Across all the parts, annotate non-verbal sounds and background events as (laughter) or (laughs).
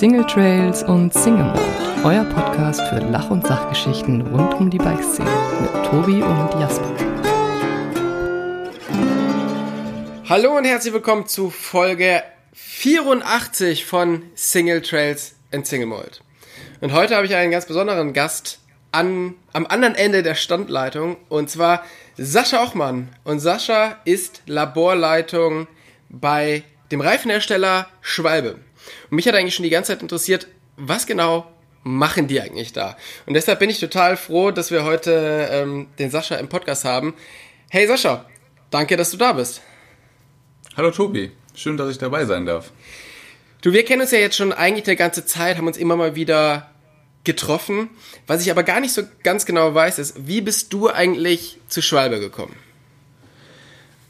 Single Trails und Single Mode, euer Podcast für Lach- und Sachgeschichten rund um die Bikeszene mit Tobi und Jasper. Hallo und herzlich willkommen zu Folge 84 von Single Trails and Single Mode. Und heute habe ich einen ganz besonderen Gast an, am anderen Ende der Standleitung und zwar Sascha Ochmann. Und Sascha ist Laborleitung bei dem Reifenhersteller Schwalbe. Und mich hat eigentlich schon die ganze Zeit interessiert, was genau machen die eigentlich da? Und deshalb bin ich total froh, dass wir heute ähm, den Sascha im Podcast haben. Hey Sascha, danke, dass du da bist. Hallo Tobi, schön, dass ich dabei sein darf. Du, wir kennen uns ja jetzt schon eigentlich die ganze Zeit, haben uns immer mal wieder getroffen. Was ich aber gar nicht so ganz genau weiß, ist, wie bist du eigentlich zu Schwalbe gekommen?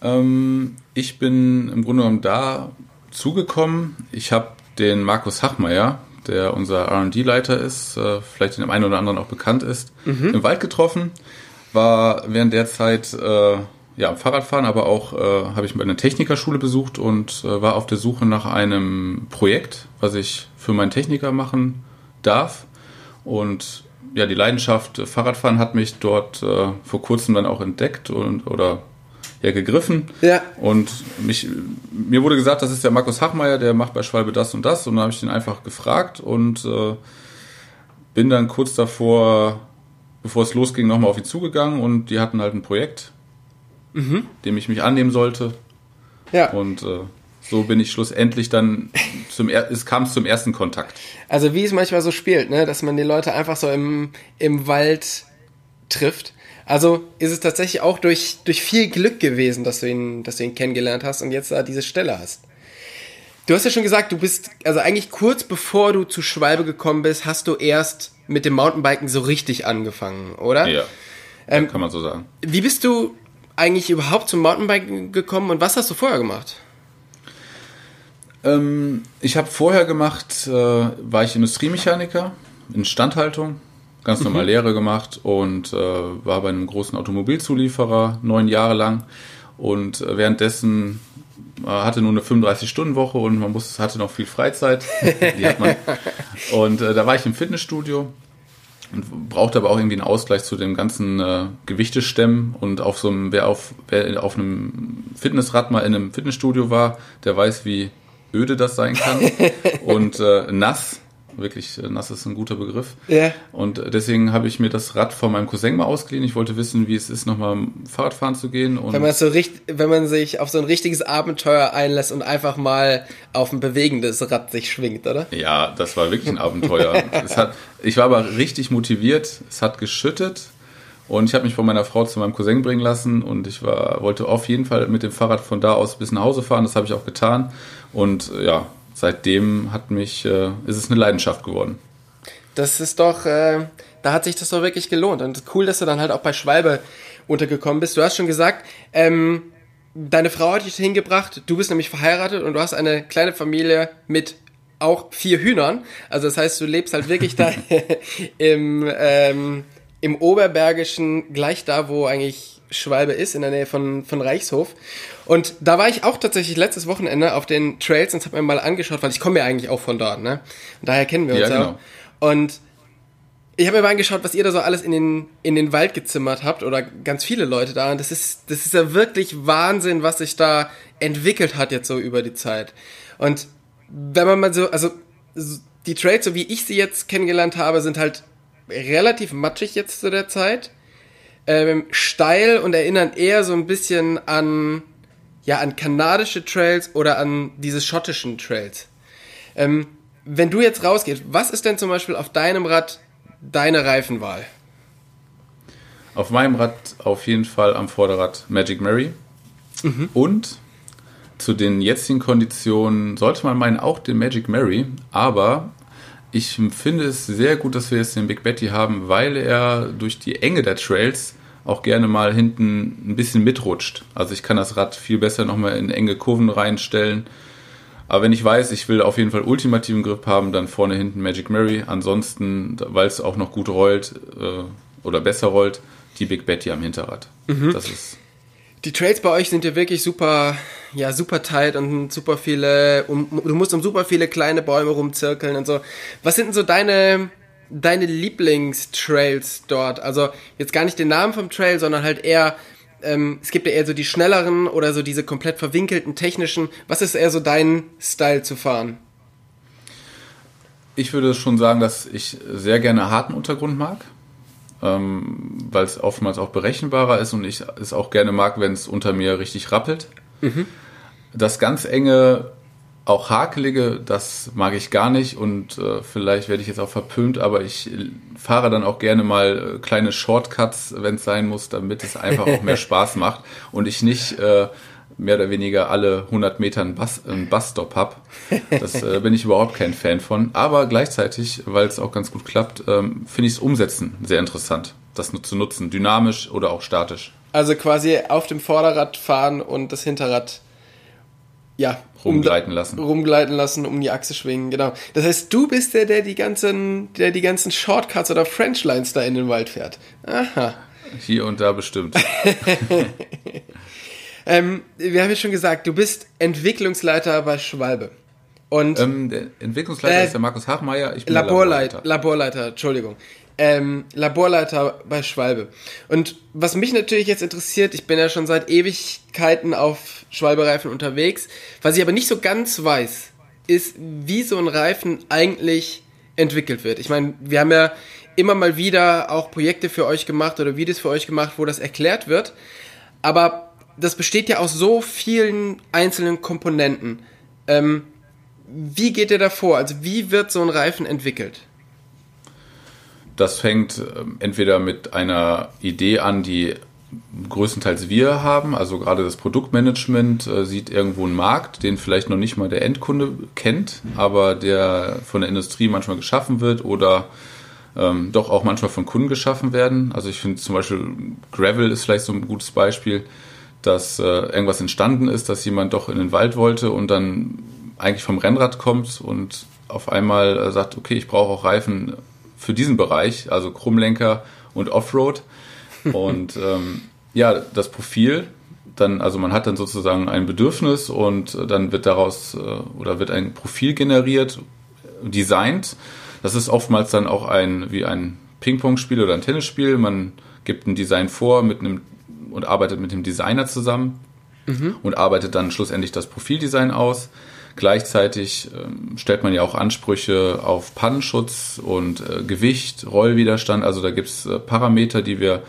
Ähm, ich bin im Grunde genommen da zugekommen. Ich habe den Markus Hachmeier, der unser RD-Leiter ist, äh, vielleicht dem einen oder anderen auch bekannt ist, mhm. im Wald getroffen. War während der Zeit äh, ja, am Fahrradfahren, aber auch äh, habe ich eine Technikerschule besucht und äh, war auf der Suche nach einem Projekt, was ich für meinen Techniker machen darf. Und ja, die Leidenschaft Fahrradfahren hat mich dort äh, vor kurzem dann auch entdeckt und oder ja gegriffen. Ja. Und mich, mir wurde gesagt, das ist der Markus Hachmeier, der macht bei Schwalbe das und das. Und dann habe ich den einfach gefragt und äh, bin dann kurz davor, bevor es losging, nochmal auf ihn zugegangen und die hatten halt ein Projekt, mhm. dem ich mich annehmen sollte. Ja. Und äh, so bin ich schlussendlich dann zum es kam zum ersten Kontakt. Also wie es manchmal so spielt, ne, dass man die Leute einfach so im, im Wald trifft also ist es tatsächlich auch durch, durch viel Glück gewesen, dass du, ihn, dass du ihn kennengelernt hast und jetzt da diese Stelle hast. Du hast ja schon gesagt, du bist, also eigentlich kurz bevor du zu Schwalbe gekommen bist, hast du erst mit dem Mountainbiken so richtig angefangen, oder? Ja, ähm, kann man so sagen. Wie bist du eigentlich überhaupt zum Mountainbiken gekommen und was hast du vorher gemacht? Ähm, ich habe vorher gemacht, äh, war ich Industriemechaniker, Instandhaltung ganz normal mhm. Lehre gemacht und äh, war bei einem großen Automobilzulieferer neun Jahre lang und äh, währenddessen äh, hatte nur eine 35-Stunden-Woche und man musste, hatte noch viel Freizeit. (laughs) und äh, da war ich im Fitnessstudio und brauchte aber auch irgendwie einen Ausgleich zu dem ganzen äh, Gewichtestemmen und auf so einem, wer auf, wer auf einem Fitnessrad mal in einem Fitnessstudio war, der weiß, wie öde das sein kann (laughs) und äh, nass Wirklich, äh, nass ist ein guter Begriff. Ja. Und deswegen habe ich mir das Rad von meinem Cousin mal ausgeliehen. Ich wollte wissen, wie es ist, nochmal Fahrradfahren zu gehen. Und wenn man so richtig, wenn man sich auf so ein richtiges Abenteuer einlässt und einfach mal auf ein bewegendes Rad sich schwingt, oder? Ja, das war wirklich ein Abenteuer. (laughs) hat, ich war aber richtig motiviert. Es hat geschüttet. Und ich habe mich von meiner Frau zu meinem Cousin bringen lassen und ich war, wollte auf jeden Fall mit dem Fahrrad von da aus bis nach Hause fahren. Das habe ich auch getan. Und ja, seitdem hat mich, äh, ist es eine Leidenschaft geworden. Das ist doch, äh, da hat sich das doch wirklich gelohnt. Und cool, dass du dann halt auch bei Schwalbe untergekommen bist. Du hast schon gesagt, ähm, deine Frau hat dich hingebracht, du bist nämlich verheiratet und du hast eine kleine Familie mit auch vier Hühnern. Also das heißt, du lebst halt wirklich da (laughs) im, ähm, im Oberbergischen, gleich da, wo eigentlich Schwalbe ist, in der Nähe von, von Reichshof. Und da war ich auch tatsächlich letztes Wochenende auf den Trails und habe mir mal angeschaut, weil ich komme ja eigentlich auch von dort, ne? Und daher kennen wir uns ja. Genau. Auch. Und ich habe mir mal angeschaut, was ihr da so alles in den, in den Wald gezimmert habt oder ganz viele Leute da. Und das ist, das ist ja wirklich Wahnsinn, was sich da entwickelt hat jetzt so über die Zeit. Und wenn man mal so, also die Trails, so wie ich sie jetzt kennengelernt habe, sind halt relativ matschig jetzt zu der Zeit ähm, steil und erinnern eher so ein bisschen an, ja, an kanadische Trails oder an diese schottischen Trails. Ähm, wenn du jetzt rausgehst, was ist denn zum Beispiel auf deinem Rad deine Reifenwahl? Auf meinem Rad auf jeden Fall am Vorderrad Magic Mary. Mhm. Und zu den jetzigen Konditionen sollte man meinen auch den Magic Mary, aber ich finde es sehr gut, dass wir jetzt den Big Betty haben, weil er durch die Enge der Trails auch gerne mal hinten ein bisschen mitrutscht. Also ich kann das Rad viel besser nochmal in enge Kurven reinstellen. Aber wenn ich weiß, ich will auf jeden Fall ultimativen Grip haben, dann vorne hinten Magic Mary. Ansonsten, weil es auch noch gut rollt äh, oder besser rollt, die Big Betty am Hinterrad. Mhm. Das ist die Trails bei euch sind ja wirklich super, ja super tight und super viele, um, du musst um super viele kleine Bäume rumzirkeln und so. Was sind denn so deine, deine Lieblingstrails dort? Also jetzt gar nicht den Namen vom Trail, sondern halt eher, ähm, es gibt ja eher so die schnelleren oder so diese komplett verwinkelten technischen. Was ist eher so dein Style zu fahren? Ich würde schon sagen, dass ich sehr gerne harten Untergrund mag, ähm, weil es oftmals auch berechenbarer ist und ich es auch gerne mag, wenn es unter mir richtig rappelt. Mhm. Das ganz enge, auch hakelige, das mag ich gar nicht und äh, vielleicht werde ich jetzt auch verpönt, aber ich fahre dann auch gerne mal äh, kleine Shortcuts, wenn es sein muss, damit es einfach auch mehr (laughs) Spaß macht und ich nicht äh, mehr oder weniger alle 100 Meter einen, Bus, einen Busstop habe. Das äh, bin ich überhaupt kein Fan von. Aber gleichzeitig, weil es auch ganz gut klappt, ähm, finde ich es umsetzen sehr interessant, das zu nutzen, dynamisch oder auch statisch. Also quasi auf dem Vorderrad fahren und das Hinterrad ja, rumgleiten lassen. Rumgleiten lassen, um die Achse schwingen, genau. Das heißt, du bist der, der die ganzen, der die ganzen Shortcuts oder Frenchlines da in den Wald fährt. Aha. Hier und da bestimmt. (laughs) Ähm, wir haben ja schon gesagt, du bist Entwicklungsleiter bei Schwalbe. Und ähm, der Entwicklungsleiter äh, ist der Markus Hachmeier. Ich bin. Laborleiter. Laborleiter, Entschuldigung. Ähm, Laborleiter bei Schwalbe. Und was mich natürlich jetzt interessiert, ich bin ja schon seit Ewigkeiten auf Schwalbe-Reifen unterwegs. Was ich aber nicht so ganz weiß, ist, wie so ein Reifen eigentlich entwickelt wird. Ich meine, wir haben ja immer mal wieder auch Projekte für euch gemacht oder Videos für euch gemacht, wo das erklärt wird. Aber das besteht ja aus so vielen einzelnen Komponenten. Ähm, wie geht ihr da vor? Also wie wird so ein Reifen entwickelt? Das fängt ähm, entweder mit einer Idee an, die größtenteils wir haben. Also gerade das Produktmanagement äh, sieht irgendwo einen Markt, den vielleicht noch nicht mal der Endkunde kennt, aber der von der Industrie manchmal geschaffen wird oder ähm, doch auch manchmal von Kunden geschaffen werden. Also ich finde zum Beispiel Gravel ist vielleicht so ein gutes Beispiel dass äh, irgendwas entstanden ist, dass jemand doch in den Wald wollte und dann eigentlich vom Rennrad kommt und auf einmal äh, sagt, okay, ich brauche auch Reifen für diesen Bereich, also Krummlenker und Offroad. (laughs) Und ähm, ja, das Profil, dann, also man hat dann sozusagen ein Bedürfnis und dann wird daraus äh, oder wird ein Profil generiert, designt. Das ist oftmals dann auch ein wie ein Ping-Pong-Spiel oder ein Tennisspiel. Man gibt ein Design vor mit einem und arbeitet mit dem Designer zusammen mhm. und arbeitet dann schlussendlich das Profildesign aus. Gleichzeitig ähm, stellt man ja auch Ansprüche auf Pannenschutz und äh, Gewicht, Rollwiderstand. Also da gibt es äh, Parameter, die wir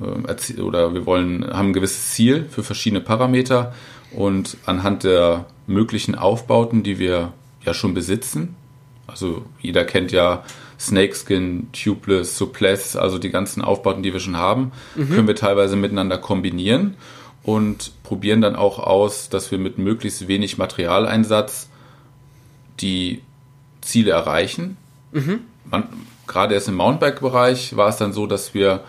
äh, oder wir wollen, haben ein gewisses Ziel für verschiedene Parameter und anhand der möglichen Aufbauten, die wir ja schon besitzen. Also jeder kennt ja Snakeskin, Tubeless, Suppless, also die ganzen Aufbauten, die wir schon haben, mhm. können wir teilweise miteinander kombinieren und probieren dann auch aus, dass wir mit möglichst wenig Materialeinsatz die Ziele erreichen. Mhm. Man, gerade erst im Mountainbike-Bereich war es dann so, dass wir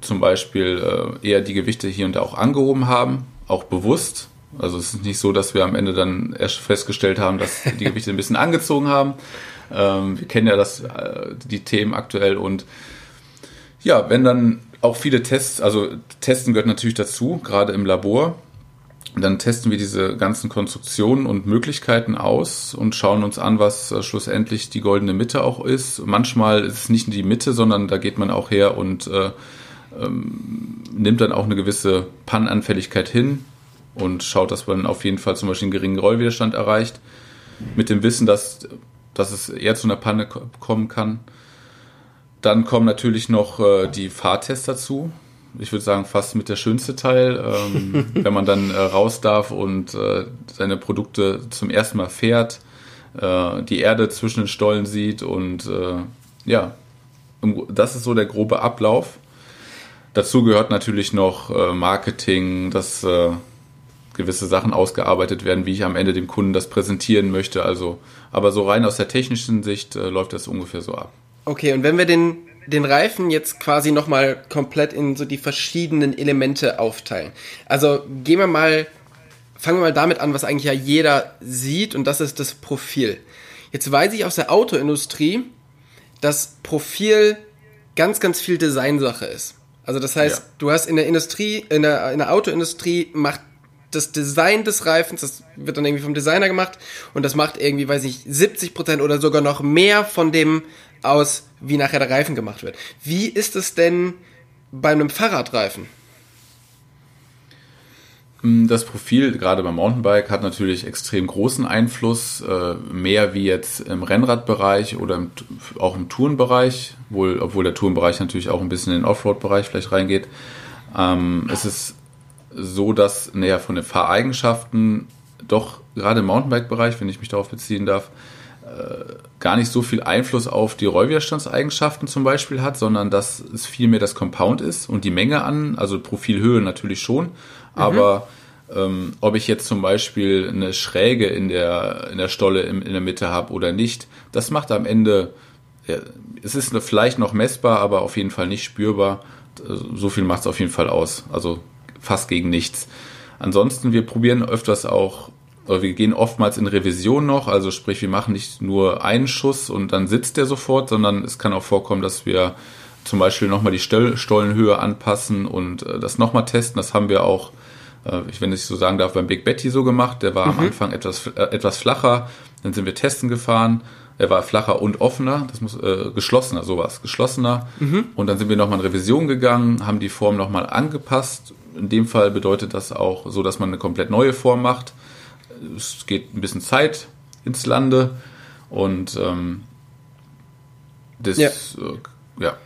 zum Beispiel äh, eher die Gewichte hier und da auch angehoben haben, auch bewusst. Also es ist nicht so, dass wir am Ende dann erst festgestellt haben, dass die Gewichte ein bisschen (laughs) angezogen haben, ähm, wir kennen ja das, äh, die Themen aktuell und ja, wenn dann auch viele Tests, also Testen gehört natürlich dazu, gerade im Labor. Dann testen wir diese ganzen Konstruktionen und Möglichkeiten aus und schauen uns an, was äh, schlussendlich die goldene Mitte auch ist. Manchmal ist es nicht die Mitte, sondern da geht man auch her und äh, ähm, nimmt dann auch eine gewisse Pannenanfälligkeit hin und schaut, dass man auf jeden Fall zum Beispiel einen geringen Rollwiderstand erreicht. Mit dem Wissen, dass dass es eher zu einer Panne kommen kann. Dann kommen natürlich noch äh, die Fahrtests dazu. Ich würde sagen, fast mit der schönste Teil, ähm, (laughs) wenn man dann äh, raus darf und äh, seine Produkte zum ersten Mal fährt, äh, die Erde zwischen den Stollen sieht und äh, ja, das ist so der grobe Ablauf. Dazu gehört natürlich noch äh, Marketing, das gewisse Sachen ausgearbeitet werden, wie ich am Ende dem Kunden das präsentieren möchte. Also, aber so rein aus der technischen Sicht läuft das ungefähr so ab. Okay, und wenn wir den, den Reifen jetzt quasi nochmal komplett in so die verschiedenen Elemente aufteilen. Also gehen wir mal, fangen wir mal damit an, was eigentlich ja jeder sieht, und das ist das Profil. Jetzt weiß ich aus der Autoindustrie, dass Profil ganz, ganz viel Designsache ist. Also das heißt, ja. du hast in der Industrie, in der, in der Autoindustrie macht das Design des Reifens, das wird dann irgendwie vom Designer gemacht und das macht irgendwie, weiß ich, 70% oder sogar noch mehr von dem aus, wie nachher der Reifen gemacht wird. Wie ist es denn bei einem Fahrradreifen? Mm, das Profil, gerade beim Mountainbike, hat natürlich extrem großen Einfluss, äh, mehr wie jetzt im Rennradbereich oder auch im Tourenbereich, wohl, obwohl der Tourenbereich natürlich auch ein bisschen in den Offroad-Bereich vielleicht reingeht. Ähm, es ist so, dass naja, von den Fahreigenschaften doch gerade im Mountainbike-Bereich, wenn ich mich darauf beziehen darf, gar nicht so viel Einfluss auf die Rollwiderstandseigenschaften zum Beispiel hat, sondern dass es vielmehr das Compound ist und die Menge an, also Profilhöhe natürlich schon, mhm. aber ähm, ob ich jetzt zum Beispiel eine Schräge in der, in der Stolle in, in der Mitte habe oder nicht, das macht am Ende, ja, es ist vielleicht noch messbar, aber auf jeden Fall nicht spürbar. So viel macht es auf jeden Fall aus. Also fast gegen nichts. Ansonsten, wir probieren öfters auch oder wir gehen oftmals in Revision noch, also sprich, wir machen nicht nur einen Schuss und dann sitzt der sofort, sondern es kann auch vorkommen, dass wir zum Beispiel nochmal die Stollenhöhe anpassen und äh, das nochmal testen. Das haben wir auch, äh, wenn ich so sagen darf, beim Big Betty so gemacht. Der war mhm. am Anfang etwas, äh, etwas flacher, dann sind wir testen gefahren. Er war flacher und offener, das muss äh, geschlossener, sowas, geschlossener. Mhm. Und dann sind wir nochmal in Revision gegangen, haben die Form nochmal angepasst. In dem Fall bedeutet das auch so, dass man eine komplett neue Form macht es geht ein bisschen Zeit ins Lande und ähm, das, ja. Äh, ja.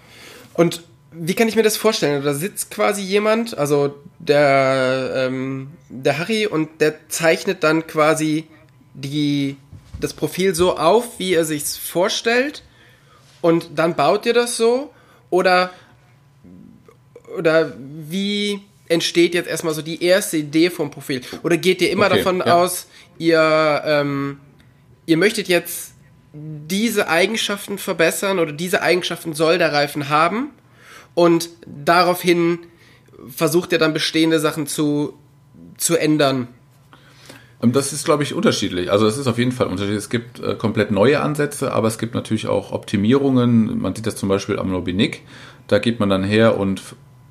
Und wie kann ich mir das vorstellen? Da sitzt quasi jemand, also der, ähm, der Harry, und der zeichnet dann quasi die, das Profil so auf, wie er sich's vorstellt, und dann baut ihr das so? Oder, oder wie, entsteht jetzt erstmal so die erste Idee vom Profil? Oder geht ihr immer okay, davon ja. aus, ihr, ähm, ihr möchtet jetzt diese Eigenschaften verbessern oder diese Eigenschaften soll der Reifen haben und daraufhin versucht ihr dann bestehende Sachen zu, zu ändern? Ähm, das ist, glaube ich, unterschiedlich. Also es ist auf jeden Fall unterschiedlich. Es gibt äh, komplett neue Ansätze, aber es gibt natürlich auch Optimierungen. Man sieht das zum Beispiel am Nobinik. Da geht man dann her und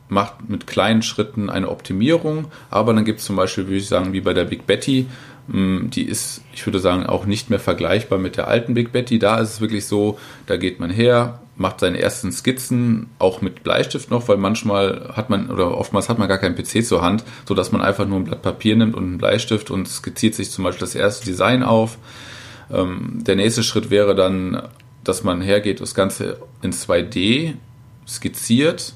macht mit kleinen Schritten eine Optimierung, aber dann gibt es zum Beispiel, würde ich sagen, wie bei der Big Betty, mm, die ist, ich würde sagen, auch nicht mehr vergleichbar mit der alten Big Betty. Da ist es wirklich so, da geht man her, macht seine ersten Skizzen, auch mit Bleistift noch, weil manchmal hat man oder oftmals hat man gar keinen PC zur Hand, sodass man einfach nur ein Blatt Papier nimmt und einen Bleistift und skizziert sich zum Beispiel das erste Design auf. Ähm, der nächste Schritt wäre dann, dass man hergeht, das Ganze in 2D skizziert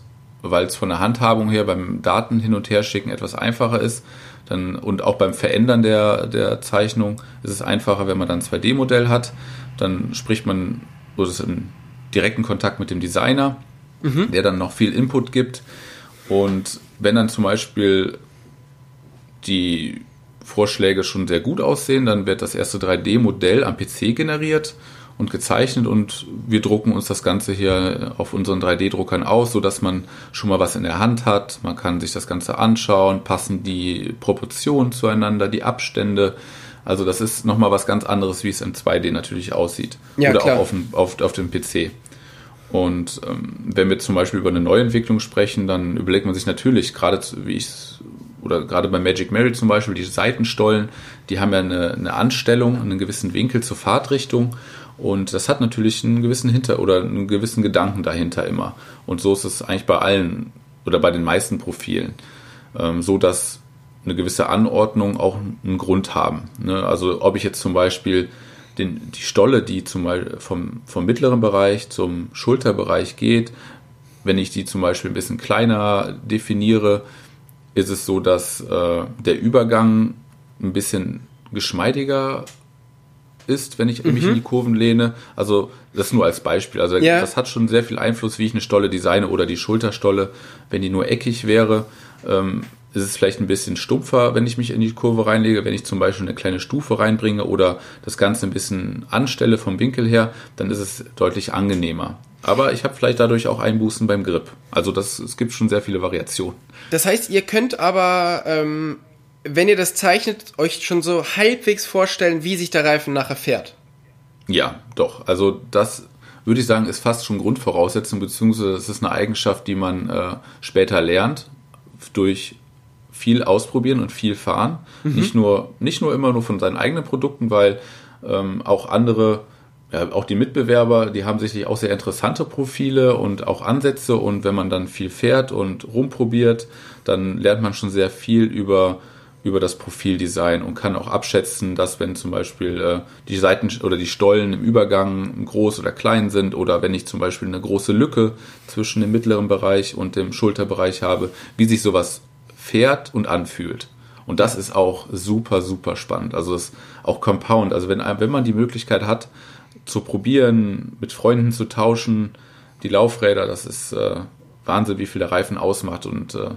weil es von der Handhabung her beim Daten hin und her schicken etwas einfacher ist. Dann, und auch beim Verändern der, der Zeichnung ist es einfacher, wenn man dann ein 2D-Modell hat. Dann spricht man oder ist im direkten Kontakt mit dem Designer, mhm. der dann noch viel Input gibt. Und wenn dann zum Beispiel die Vorschläge schon sehr gut aussehen, dann wird das erste 3D-Modell am PC generiert und gezeichnet und wir drucken uns das Ganze hier auf unseren 3D-Druckern aus, sodass man schon mal was in der Hand hat. Man kann sich das Ganze anschauen, passen die Proportionen zueinander, die Abstände. Also das ist nochmal was ganz anderes, wie es im 2D natürlich aussieht. Ja, Oder klar. auch auf dem, auf, auf dem PC. Und ähm, wenn wir zum Beispiel über eine Neuentwicklung sprechen, dann überlegt man sich natürlich, gerade wie ich oder gerade bei Magic Mary zum Beispiel, die Seitenstollen, die haben ja eine, eine Anstellung, einen gewissen Winkel zur Fahrtrichtung und das hat natürlich einen gewissen Hinter- oder einen gewissen Gedanken dahinter immer. Und so ist es eigentlich bei allen oder bei den meisten Profilen. Ähm, so dass eine gewisse Anordnung auch einen Grund haben. Ne? Also ob ich jetzt zum Beispiel den, die Stolle, die zum Beispiel vom, vom mittleren Bereich zum Schulterbereich geht, wenn ich die zum Beispiel ein bisschen kleiner definiere, ist es so, dass äh, der Übergang ein bisschen geschmeidiger ist, wenn ich mhm. mich in die Kurven lehne. Also das nur als Beispiel. Also ja. das hat schon sehr viel Einfluss, wie ich eine Stolle designe oder die Schulterstolle. Wenn die nur eckig wäre, ähm, ist es vielleicht ein bisschen stumpfer, wenn ich mich in die Kurve reinlege. Wenn ich zum Beispiel eine kleine Stufe reinbringe oder das Ganze ein bisschen anstelle vom Winkel her, dann ist es deutlich angenehmer. Aber ich habe vielleicht dadurch auch Einbußen beim Grip. Also das, es gibt schon sehr viele Variationen. Das heißt, ihr könnt aber ähm, wenn ihr das zeichnet, euch schon so halbwegs vorstellen, wie sich der Reifen nachher fährt. Ja, doch. Also das würde ich sagen, ist fast schon Grundvoraussetzung, beziehungsweise das ist eine Eigenschaft, die man äh, später lernt durch viel ausprobieren und viel fahren. Mhm. Nicht, nur, nicht nur immer nur von seinen eigenen Produkten, weil ähm, auch andere, ja, auch die Mitbewerber, die haben sicherlich auch sehr interessante Profile und auch Ansätze. Und wenn man dann viel fährt und rumprobiert, dann lernt man schon sehr viel über über das Profildesign und kann auch abschätzen, dass wenn zum Beispiel äh, die Seiten oder die Stollen im Übergang groß oder klein sind oder wenn ich zum Beispiel eine große Lücke zwischen dem mittleren Bereich und dem Schulterbereich habe, wie sich sowas fährt und anfühlt. Und das ist auch super, super spannend. Also es ist auch Compound. Also wenn, wenn man die Möglichkeit hat, zu probieren, mit Freunden zu tauschen, die Laufräder, das ist äh, Wahnsinn, wie viel der Reifen ausmacht und äh,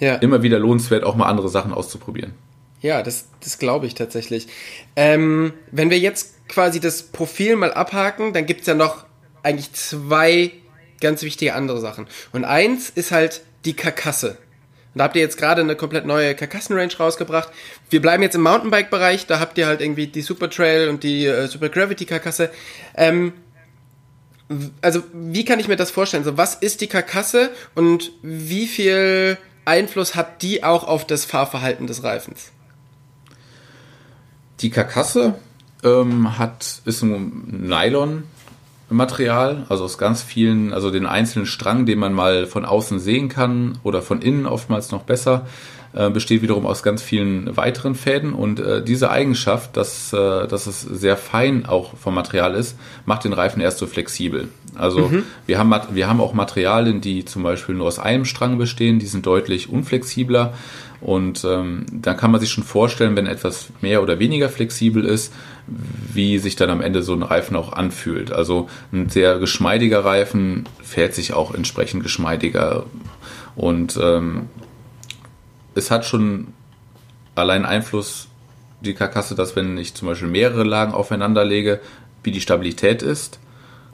ja. immer wieder lohnenswert, auch mal andere Sachen auszuprobieren. Ja, das, das glaube ich tatsächlich. Ähm, wenn wir jetzt quasi das Profil mal abhaken, dann gibt es ja noch eigentlich zwei ganz wichtige andere Sachen. Und eins ist halt die Karkasse. Und da habt ihr jetzt gerade eine komplett neue Karkassenrange rausgebracht. Wir bleiben jetzt im Mountainbike-Bereich, da habt ihr halt irgendwie die Super Trail und die äh, Super Gravity-Karkasse. Ähm, also, wie kann ich mir das vorstellen? So, was ist die Karkasse und wie viel Einfluss hat die auch auf das Fahrverhalten des Reifens? Die Karkasse ähm, hat, ist ein Nylon Material, also aus ganz vielen, also den einzelnen Strang, den man mal von außen sehen kann oder von innen oftmals noch besser, äh, besteht wiederum aus ganz vielen weiteren Fäden und äh, diese Eigenschaft, dass, äh, dass es sehr fein auch vom Material ist, macht den Reifen erst so flexibel. Also mhm. wir, haben, wir haben auch Materialien, die zum Beispiel nur aus einem Strang bestehen, die sind deutlich unflexibler und ähm, dann kann man sich schon vorstellen, wenn etwas mehr oder weniger flexibel ist, wie sich dann am Ende so ein Reifen auch anfühlt. Also ein sehr geschmeidiger Reifen fährt sich auch entsprechend geschmeidiger. Und ähm, es hat schon allein Einfluss, die Karkasse, dass wenn ich zum Beispiel mehrere Lagen aufeinander lege, wie die Stabilität ist.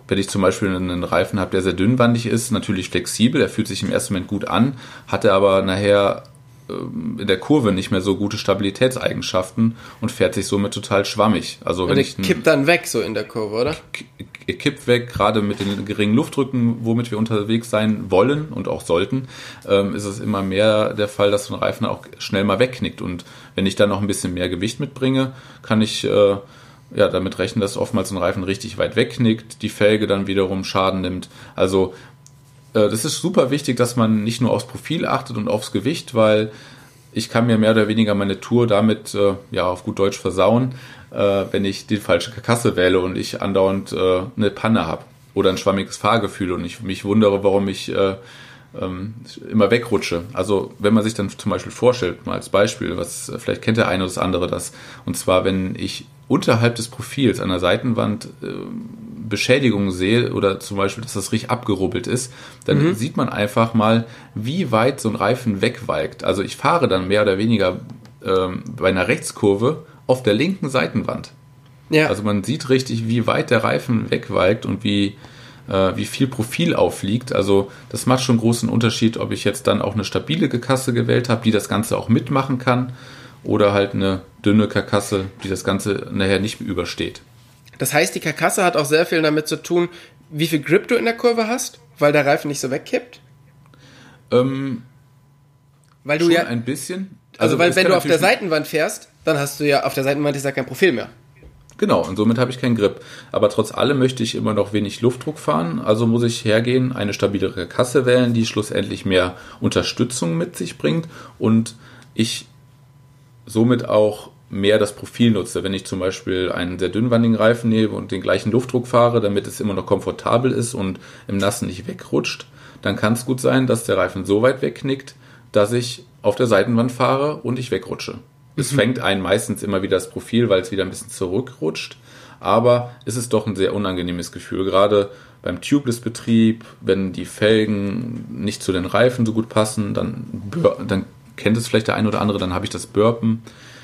Wenn ich zum Beispiel einen Reifen habe, der sehr dünnwandig ist, natürlich flexibel, er fühlt sich im ersten Moment gut an, hatte aber nachher ähm, in der Kurve nicht mehr so gute Stabilitätseigenschaften und fährt sich somit total schwammig. Also wenn und ich kippt dann weg so in der Kurve, oder? Kippt weg, gerade mit den geringen Luftdrücken, womit wir unterwegs sein wollen und auch sollten, ähm, ist es immer mehr der Fall, dass so ein Reifen auch schnell mal wegknickt. Und wenn ich dann noch ein bisschen mehr Gewicht mitbringe, kann ich äh, ja damit rechnen, dass oftmals ein Reifen richtig weit wegknickt, die Felge dann wiederum Schaden nimmt. Also äh, das ist super wichtig, dass man nicht nur aufs Profil achtet und aufs Gewicht, weil ich kann mir mehr oder weniger meine Tour damit, äh, ja, auf gut Deutsch versauen, äh, wenn ich die falsche Kasse wähle und ich andauernd äh, eine Panne habe oder ein schwammiges Fahrgefühl und ich mich wundere, warum ich äh, ähm, immer wegrutsche. Also wenn man sich dann zum Beispiel vorstellt, mal als Beispiel, was vielleicht kennt der eine oder das andere das, und zwar wenn ich unterhalb des Profils an der Seitenwand äh, Beschädigungen sehe oder zum Beispiel, dass das richtig abgerubbelt ist, dann mhm. sieht man einfach mal, wie weit so ein Reifen wegwalkt. Also ich fahre dann mehr oder weniger ähm, bei einer Rechtskurve auf der linken Seitenwand. Ja. Also man sieht richtig, wie weit der Reifen wegwalkt und wie, äh, wie viel Profil aufliegt. Also das macht schon großen Unterschied, ob ich jetzt dann auch eine stabile Kasse gewählt habe, die das Ganze auch mitmachen kann oder halt eine dünne Karkasse, die das Ganze nachher nicht übersteht. Das heißt, die Karkasse hat auch sehr viel damit zu tun, wie viel Grip du in der Kurve hast, weil der Reifen nicht so wegkippt? Ähm, weil du ja ein bisschen. Also, also weil wenn du auf der Seitenwand fährst, dann hast du ja auf der Seitenwand ist ja kein Profil mehr. Genau, und somit habe ich keinen Grip. Aber trotz allem möchte ich immer noch wenig Luftdruck fahren, also muss ich hergehen, eine stabilere Kasse wählen, die schlussendlich mehr Unterstützung mit sich bringt und ich somit auch mehr das Profil nutze. Wenn ich zum Beispiel einen sehr dünnwandigen Reifen nehme und den gleichen Luftdruck fahre, damit es immer noch komfortabel ist und im Nassen nicht wegrutscht, dann kann es gut sein, dass der Reifen so weit wegknickt, dass ich auf der Seitenwand fahre und ich wegrutsche. Mhm. Es fängt einen meistens immer wieder das Profil, weil es wieder ein bisschen zurückrutscht. Aber es ist doch ein sehr unangenehmes Gefühl, gerade beim Tubeless-Betrieb, wenn die Felgen nicht zu den Reifen so gut passen, dann, dann kennt es vielleicht der eine oder andere, dann habe ich das Burpen.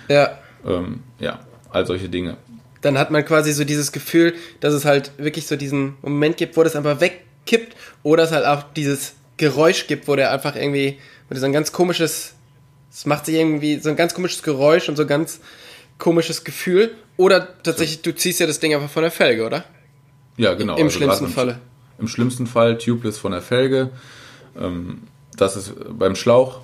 Ja. Ähm, ja, all solche Dinge. Dann hat man quasi so dieses Gefühl, dass es halt wirklich so diesen Moment gibt, wo das einfach wegkippt oder es halt auch dieses Geräusch gibt, wo der einfach irgendwie, der so ein ganz komisches, es macht sich irgendwie so ein ganz komisches Geräusch und so ein ganz komisches Gefühl. Oder tatsächlich, du ziehst ja das Ding einfach von der Felge, oder? Ja, genau. Im also schlimmsten im, Falle. Im schlimmsten Fall tubeless von der Felge. Ähm, das ist beim Schlauch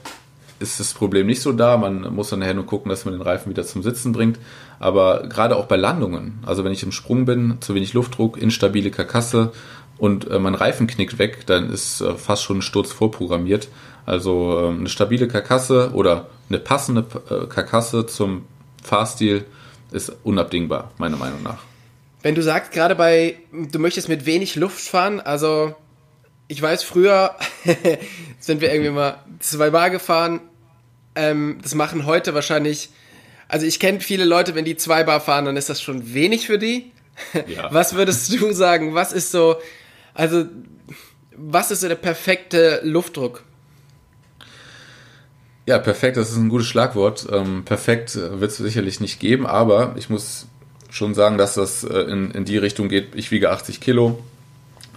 ist das Problem nicht so da. Man muss dann nachher nur gucken, dass man den Reifen wieder zum Sitzen bringt. Aber gerade auch bei Landungen, also wenn ich im Sprung bin, zu wenig Luftdruck, instabile Karkasse und äh, mein Reifen knickt weg, dann ist äh, fast schon ein Sturz vorprogrammiert. Also äh, eine stabile Karkasse oder eine passende äh, Karkasse zum Fahrstil ist unabdingbar, meiner Meinung nach. Wenn du sagst, gerade bei, du möchtest mit wenig Luft fahren, also ich weiß, früher (laughs) sind wir irgendwie mal zwei Bar gefahren. Ähm, das machen heute wahrscheinlich, also ich kenne viele Leute, wenn die zwei Bar fahren, dann ist das schon wenig für die. Ja. (laughs) Was würdest du sagen? Was ist so, also, was ist so der perfekte Luftdruck? Ja, perfekt, das ist ein gutes Schlagwort. Ähm, perfekt äh, wird es sicherlich nicht geben, aber ich muss schon sagen, dass das äh, in, in die Richtung geht. Ich wiege 80 Kilo,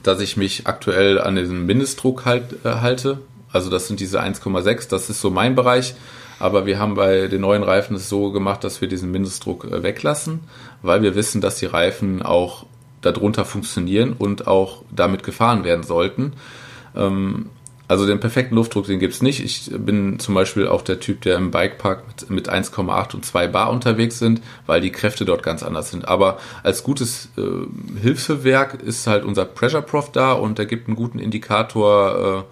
dass ich mich aktuell an den Mindestdruck halt, äh, halte. Also das sind diese 1,6, das ist so mein Bereich. Aber wir haben bei den neuen Reifen es so gemacht, dass wir diesen Mindestdruck äh, weglassen, weil wir wissen, dass die Reifen auch darunter funktionieren und auch damit gefahren werden sollten. Ähm, also den perfekten Luftdruck, den gibt's nicht. Ich bin zum Beispiel auch der Typ, der im Bikepark mit, mit 1,8 und 2 Bar unterwegs sind, weil die Kräfte dort ganz anders sind. Aber als gutes äh, Hilfswerk ist halt unser Pressure Prof da und der gibt einen guten Indikator,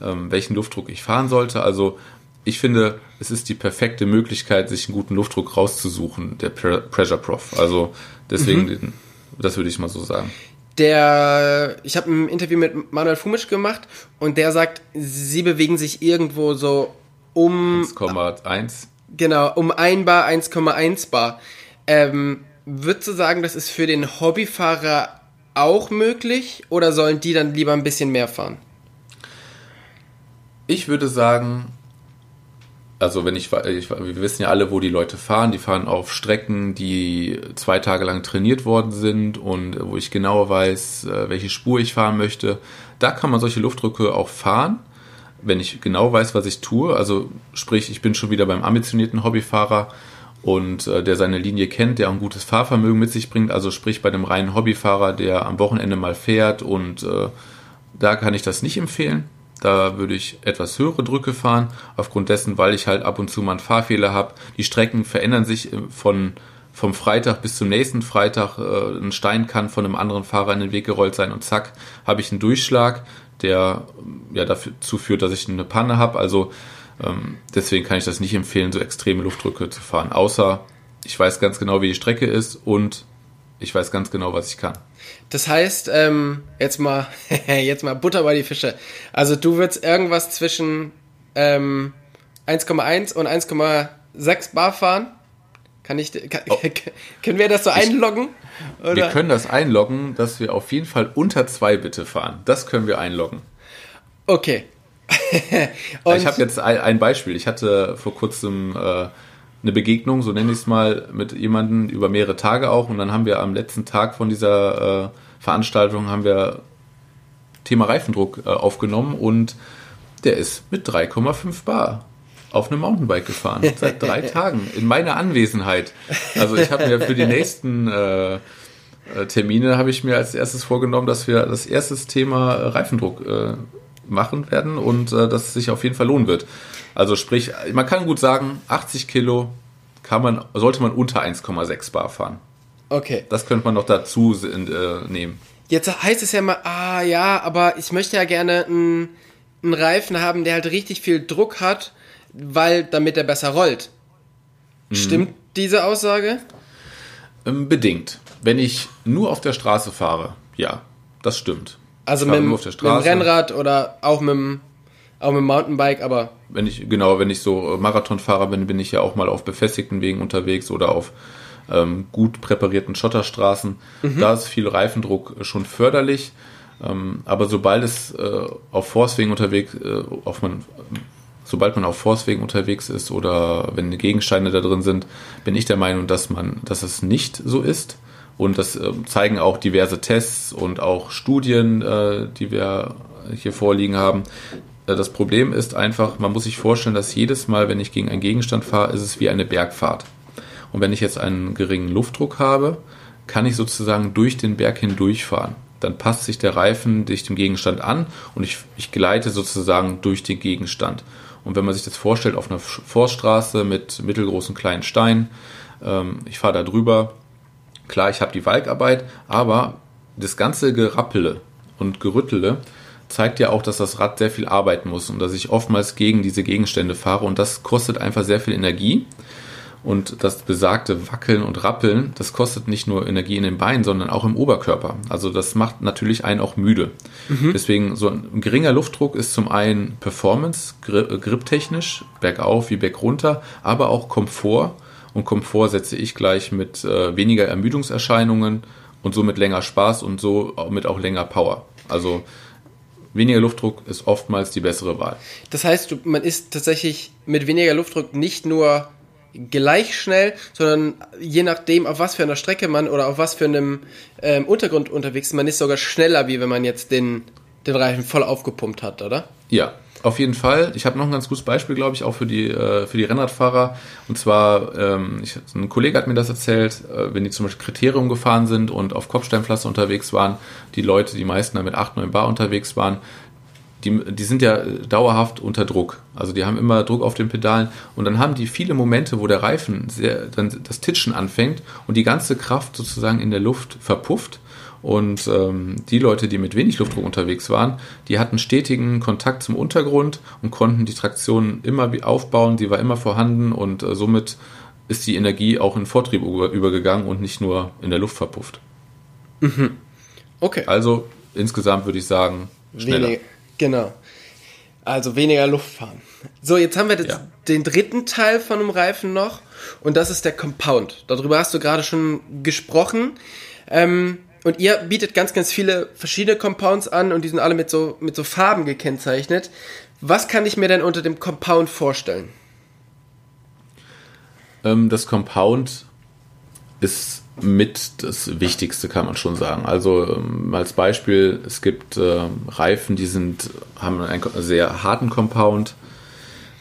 äh, äh, welchen Luftdruck ich fahren sollte. Also ich finde, es ist die perfekte Möglichkeit, sich einen guten Luftdruck rauszusuchen, der Pressure Prof. Also deswegen, mhm. das würde ich mal so sagen der, ich habe ein Interview mit Manuel Fumisch gemacht und der sagt, sie bewegen sich irgendwo so um 1,1. Genau, um 1 Bar, 1,1 Bar. Ähm, würdest du sagen, das ist für den Hobbyfahrer auch möglich oder sollen die dann lieber ein bisschen mehr fahren? Ich würde sagen, also wenn ich, ich, wir wissen ja alle, wo die Leute fahren. Die fahren auf Strecken, die zwei Tage lang trainiert worden sind und wo ich genauer weiß, äh, welche Spur ich fahren möchte. Da kann man solche Luftdrücke auch fahren, wenn ich genau weiß, was ich tue. Also sprich, ich bin schon wieder beim ambitionierten Hobbyfahrer und äh, der seine Linie kennt, der auch ein gutes Fahrvermögen mit sich bringt. Also sprich bei dem reinen Hobbyfahrer, der am Wochenende mal fährt und äh, da kann ich das nicht empfehlen da würde ich etwas höhere Drücke fahren, aufgrund dessen, weil ich halt ab und zu mal einen Fahrfehler habe. Die Strecken verändern sich äh, von, vom Freitag bis zum nächsten Freitag. Äh, ein Stein kann von einem anderen Fahrer in den Weg gerollt sein und zack, habe ich einen Durchschlag, der ja dazu führt, dass ich eine Panne habe. Also ähm, deswegen kann ich das nicht empfehlen, so extreme Luftdrücke zu fahren. Außer ich weiß ganz genau, wie die Strecke ist und ich weiß ganz genau, was ich kann. Das heißt, ähm, jetzt mal, (laughs) jetzt mal Butter bei die Fische. Also du würdest irgendwas zwischen ähm, 1,1 und 1,6 Bar fahren? Kann ich, kann, oh. (laughs) können wir das so einloggen? Oder? Wir können das einloggen, dass wir auf jeden Fall unter 2 bitte fahren. Das können wir einloggen. Okay. (laughs) ich habe jetzt ein, ein, Beispiel. Ich hatte vor kurzem äh, eine Begegnung, so nenne ich es mal, mit jemandem über mehrere Tage auch. Und dann haben wir am letzten Tag von dieser äh, Veranstaltung haben wir Thema Reifendruck äh, aufgenommen und der ist mit 3,5 Bar auf einem Mountainbike gefahren. (laughs) Seit drei Tagen. In meiner Anwesenheit. Also ich habe mir für die nächsten äh, äh, Termine habe ich mir als erstes vorgenommen, dass wir das erste Thema Reifendruck äh, machen werden und äh, dass es sich auf jeden Fall lohnen wird. Also sprich, man kann gut sagen, 80 Kilo kann man, sollte man unter 1,6 Bar fahren. Okay. Das könnte man noch dazu äh, nehmen. Jetzt heißt es ja mal, ah ja, aber ich möchte ja gerne einen, einen Reifen haben, der halt richtig viel Druck hat, weil damit er besser rollt. Mhm. Stimmt diese Aussage? Ähm, bedingt. Wenn ich nur auf der Straße fahre, ja, das stimmt. Also mit, mit, dem Rennrad oder auch mit dem, auch mit dem Mountainbike, aber. Wenn ich, genau, wenn ich so Marathonfahrer bin, bin ich ja auch mal auf befestigten Wegen unterwegs oder auf ähm, gut präparierten Schotterstraßen. Mhm. Da ist viel Reifendruck schon förderlich. Ähm, aber sobald es äh, auf Forstwegen unterwegs, äh, auf man, sobald man auf Forstwegen unterwegs ist oder wenn Gegensteine da drin sind, bin ich der Meinung, dass man, dass es nicht so ist. Und das äh, zeigen auch diverse Tests und auch Studien, äh, die wir hier vorliegen haben. Äh, das Problem ist einfach, man muss sich vorstellen, dass jedes Mal, wenn ich gegen einen Gegenstand fahre, ist es wie eine Bergfahrt. Und wenn ich jetzt einen geringen Luftdruck habe, kann ich sozusagen durch den Berg hindurchfahren. Dann passt sich der Reifen durch dem Gegenstand an und ich, ich gleite sozusagen durch den Gegenstand. Und wenn man sich das vorstellt auf einer Forststraße mit mittelgroßen kleinen Steinen, ähm, ich fahre da drüber, klar, ich habe die Walkarbeit, aber das ganze Gerappele und Gerüttele zeigt ja auch, dass das Rad sehr viel arbeiten muss und dass ich oftmals gegen diese Gegenstände fahre und das kostet einfach sehr viel Energie. Und das besagte Wackeln und Rappeln, das kostet nicht nur Energie in den Beinen, sondern auch im Oberkörper. Also das macht natürlich einen auch müde. Mhm. Deswegen so ein geringer Luftdruck ist zum einen Performance, griptechnisch, bergauf wie bergunter, aber auch Komfort. Und Komfort setze ich gleich mit äh, weniger Ermüdungserscheinungen und somit länger Spaß und so mit auch länger Power. Also weniger Luftdruck ist oftmals die bessere Wahl. Das heißt, man ist tatsächlich mit weniger Luftdruck nicht nur gleich schnell, sondern je nachdem, auf was für einer Strecke man oder auf was für einem ähm, Untergrund unterwegs ist, man ist sogar schneller, wie wenn man jetzt den, den Reifen voll aufgepumpt hat, oder? Ja, auf jeden Fall. Ich habe noch ein ganz gutes Beispiel, glaube ich, auch für die, äh, für die Rennradfahrer. Und zwar, ähm, ich, ein Kollege hat mir das erzählt, äh, wenn die zum Beispiel Kriterium gefahren sind und auf Kopfsteinpflaster unterwegs waren, die Leute, die meisten da mit 8, 9 Bar unterwegs waren, die, die sind ja dauerhaft unter Druck. Also die haben immer Druck auf den Pedalen und dann haben die viele Momente, wo der Reifen sehr, dann das Titschen anfängt und die ganze Kraft sozusagen in der Luft verpufft. Und ähm, die Leute, die mit wenig Luftdruck unterwegs waren, die hatten stetigen Kontakt zum Untergrund und konnten die Traktion immer aufbauen, die war immer vorhanden und äh, somit ist die Energie auch in Vortrieb über, übergegangen und nicht nur in der Luft verpufft. Mhm. Okay. Also insgesamt würde ich sagen, schneller. Wenig, Genau. Also weniger Luft fahren. So, jetzt haben wir ja. den dritten Teil von einem Reifen noch und das ist der Compound. Darüber hast du gerade schon gesprochen. Ähm, und ihr bietet ganz, ganz viele verschiedene Compounds an und die sind alle mit so, mit so Farben gekennzeichnet. Was kann ich mir denn unter dem Compound vorstellen? Ähm, das Compound ist mit das Wichtigste, kann man schon sagen. Also ähm, als Beispiel, es gibt äh, Reifen, die sind, haben einen sehr harten Compound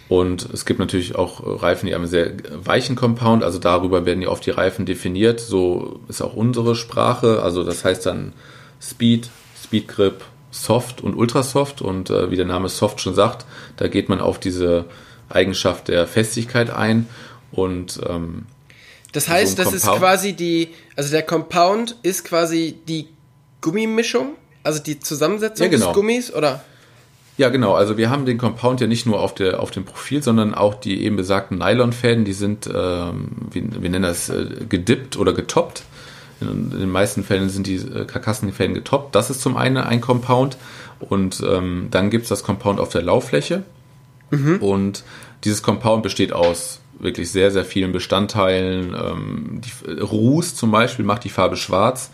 und es gibt natürlich auch Reifen, die haben einen sehr weichen Compound, also darüber werden ja oft die Reifen definiert. So ist auch unsere Sprache, also das heißt dann Speed, Speed Grip, Soft und Ultrasoft und äh, wie der Name Soft schon sagt, da geht man auf diese Eigenschaft der Festigkeit ein und ähm, das heißt, so das Compound. ist quasi die, also der Compound ist quasi die Gummimischung, also die Zusammensetzung ja, genau. des Gummis, oder? Ja, genau. Also wir haben den Compound ja nicht nur auf, der, auf dem Profil, sondern auch die eben besagten Nylonfäden, die sind, ähm, wie, wir nennen das, äh, gedippt oder getoppt. In, in, den meisten Fällen sind die äh, Karkassenfäden getoppt. Das ist zum einen ein Compound. Und ähm, dann gibt es das Compound auf der Lauffläche. Mhm. Und dieses Compound besteht aus wirklich sehr, sehr vielen Bestandteilen. Ähm, die, Ruß zum Beispiel macht die Farbe schwarz.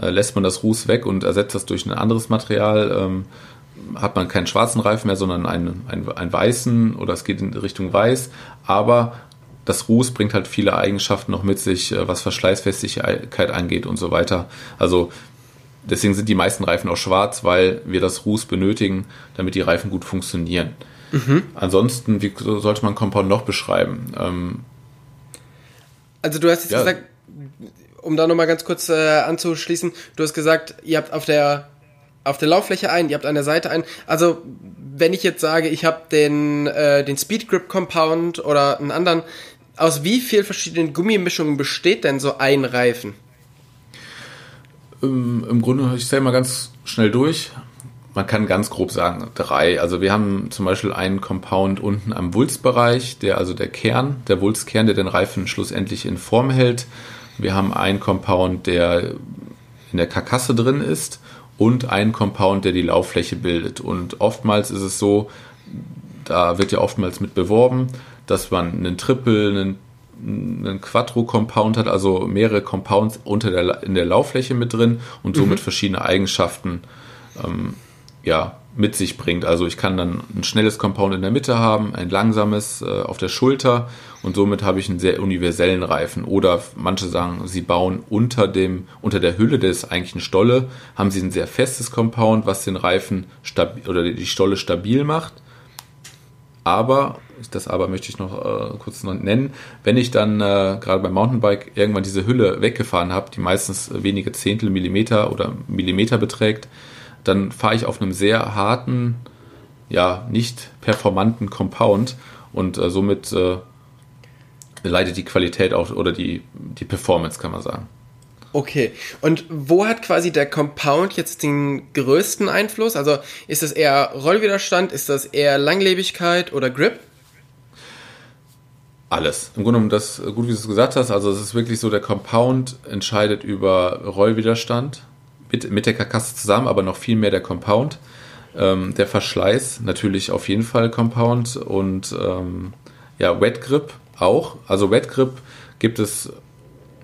Äh, lässt man das Ruß weg und ersetzt das durch ein anderes Material, ähm, hat man keinen schwarzen Reifen mehr, sondern einen, einen, einen weißen oder es geht in Richtung weiß. Aber das Ruß bringt halt viele Eigenschaften noch mit sich, äh, was Verschleißfestigkeit angeht und so weiter. Also deswegen sind die meisten Reifen auch schwarz, weil wir das Ruß benötigen, damit die Reifen gut funktionieren. Mhm. Ansonsten, wie sollte man Compound noch beschreiben? Ähm, also du hast jetzt ja. gesagt, um da nochmal ganz kurz äh, anzuschließen, du hast gesagt, ihr habt auf der auf der Lauffläche ein, ihr habt an der Seite ein. Also wenn ich jetzt sage, ich habe den äh, den Speed Grip Compound oder einen anderen, aus wie vielen verschiedenen Gummimischungen besteht denn so ein Reifen? Im, im Grunde, ich zähle mal ganz schnell durch man kann ganz grob sagen, drei. Also wir haben zum Beispiel einen Compound unten am Wulstbereich, der also der Kern, der Wulstkern, der den Reifen schlussendlich in Form hält. Wir haben einen Compound, der in der Karkasse drin ist und einen Compound, der die Lauffläche bildet. Und oftmals ist es so, da wird ja oftmals mit beworben, dass man einen Triple, einen einen Quattro-Compound hat, also mehrere Compounds unter der, in der Lauffläche mit drin und somit mhm. verschiedene Eigenschaften ähm, ja, mit sich bringt. Also ich kann dann ein schnelles Compound in der Mitte haben, ein langsames äh, auf der Schulter und somit habe ich einen sehr universellen Reifen. Oder manche sagen, sie bauen unter dem, unter der Hülle des eigentlichen Stolle, haben sie ein sehr festes Compound, was den Reifen stabil oder die Stolle stabil macht. Aber, das aber möchte ich noch äh, kurz noch nennen, wenn ich dann äh, gerade beim Mountainbike irgendwann diese Hülle weggefahren habe, die meistens wenige Zehntel Millimeter oder Millimeter beträgt, dann fahre ich auf einem sehr harten, ja nicht performanten Compound und äh, somit äh, leidet die Qualität auch oder die, die Performance, kann man sagen. Okay. Und wo hat quasi der Compound jetzt den größten Einfluss? Also ist das eher Rollwiderstand, ist das eher Langlebigkeit oder Grip? Alles. Im Grunde genommen das, gut wie du es gesagt hast, also es ist wirklich so, der Compound entscheidet über Rollwiderstand mit, mit der Karkasse zusammen, aber noch viel mehr der Compound. Ähm, der Verschleiß natürlich auf jeden Fall Compound und ähm, ja, Wet Grip auch. Also Wet Grip gibt es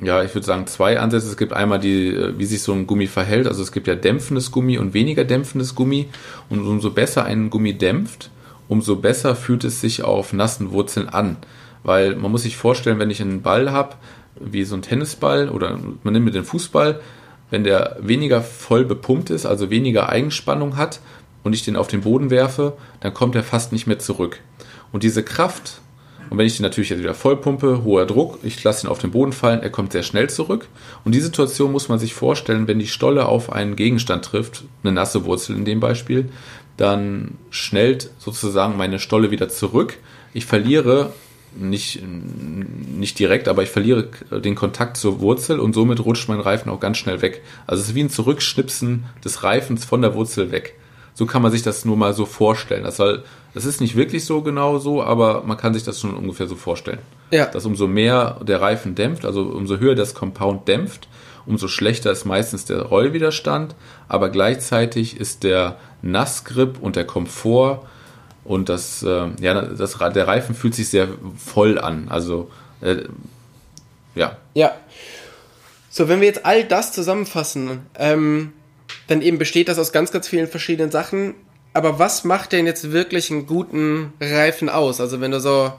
ja, ich würde sagen, zwei Ansätze. Es gibt einmal die, wie sich so ein Gummi verhält. Also es gibt ja dämpfendes Gummi und weniger dämpfendes Gummi. Und umso besser ein Gummi dämpft, umso besser fühlt es sich auf nassen Wurzeln an. Weil man muss sich vorstellen, wenn ich einen Ball habe, wie so ein Tennisball oder man nimmt mit den Fußball, wenn der weniger voll bepumpt ist, also weniger Eigenspannung hat und ich den auf den Boden werfe, dann kommt er fast nicht mehr zurück. Und diese Kraft, und wenn ich den natürlich jetzt wieder vollpumpe, hoher Druck, ich lasse ihn auf den Boden fallen, er kommt sehr schnell zurück. Und die Situation muss man sich vorstellen, wenn die Stolle auf einen Gegenstand trifft, eine nasse Wurzel in dem Beispiel, dann schnellt sozusagen meine Stolle wieder zurück. Ich verliere nicht, nicht direkt, aber ich verliere den Kontakt zur Wurzel und somit rutscht mein Reifen auch ganz schnell weg. Also es ist wie ein Zurückschnipsen des Reifens von der Wurzel weg. So kann man sich das nur mal so vorstellen. Das, soll, das ist nicht wirklich so genau so, aber man kann sich das schon ungefähr so vorstellen. Ja. Dass umso mehr der Reifen dämpft, also umso höher das Compound dämpft, umso schlechter ist meistens der Rollwiderstand, aber gleichzeitig ist der Nassgrip und der Komfort und das, äh, ja, das, der Reifen fühlt sich sehr voll an. Also, äh, ja. Ja. So, wenn wir jetzt all das zusammenfassen, ähm, dann eben besteht das aus ganz, ganz vielen verschiedenen Sachen. Aber was macht denn jetzt wirklich einen guten Reifen aus? Also wenn du so,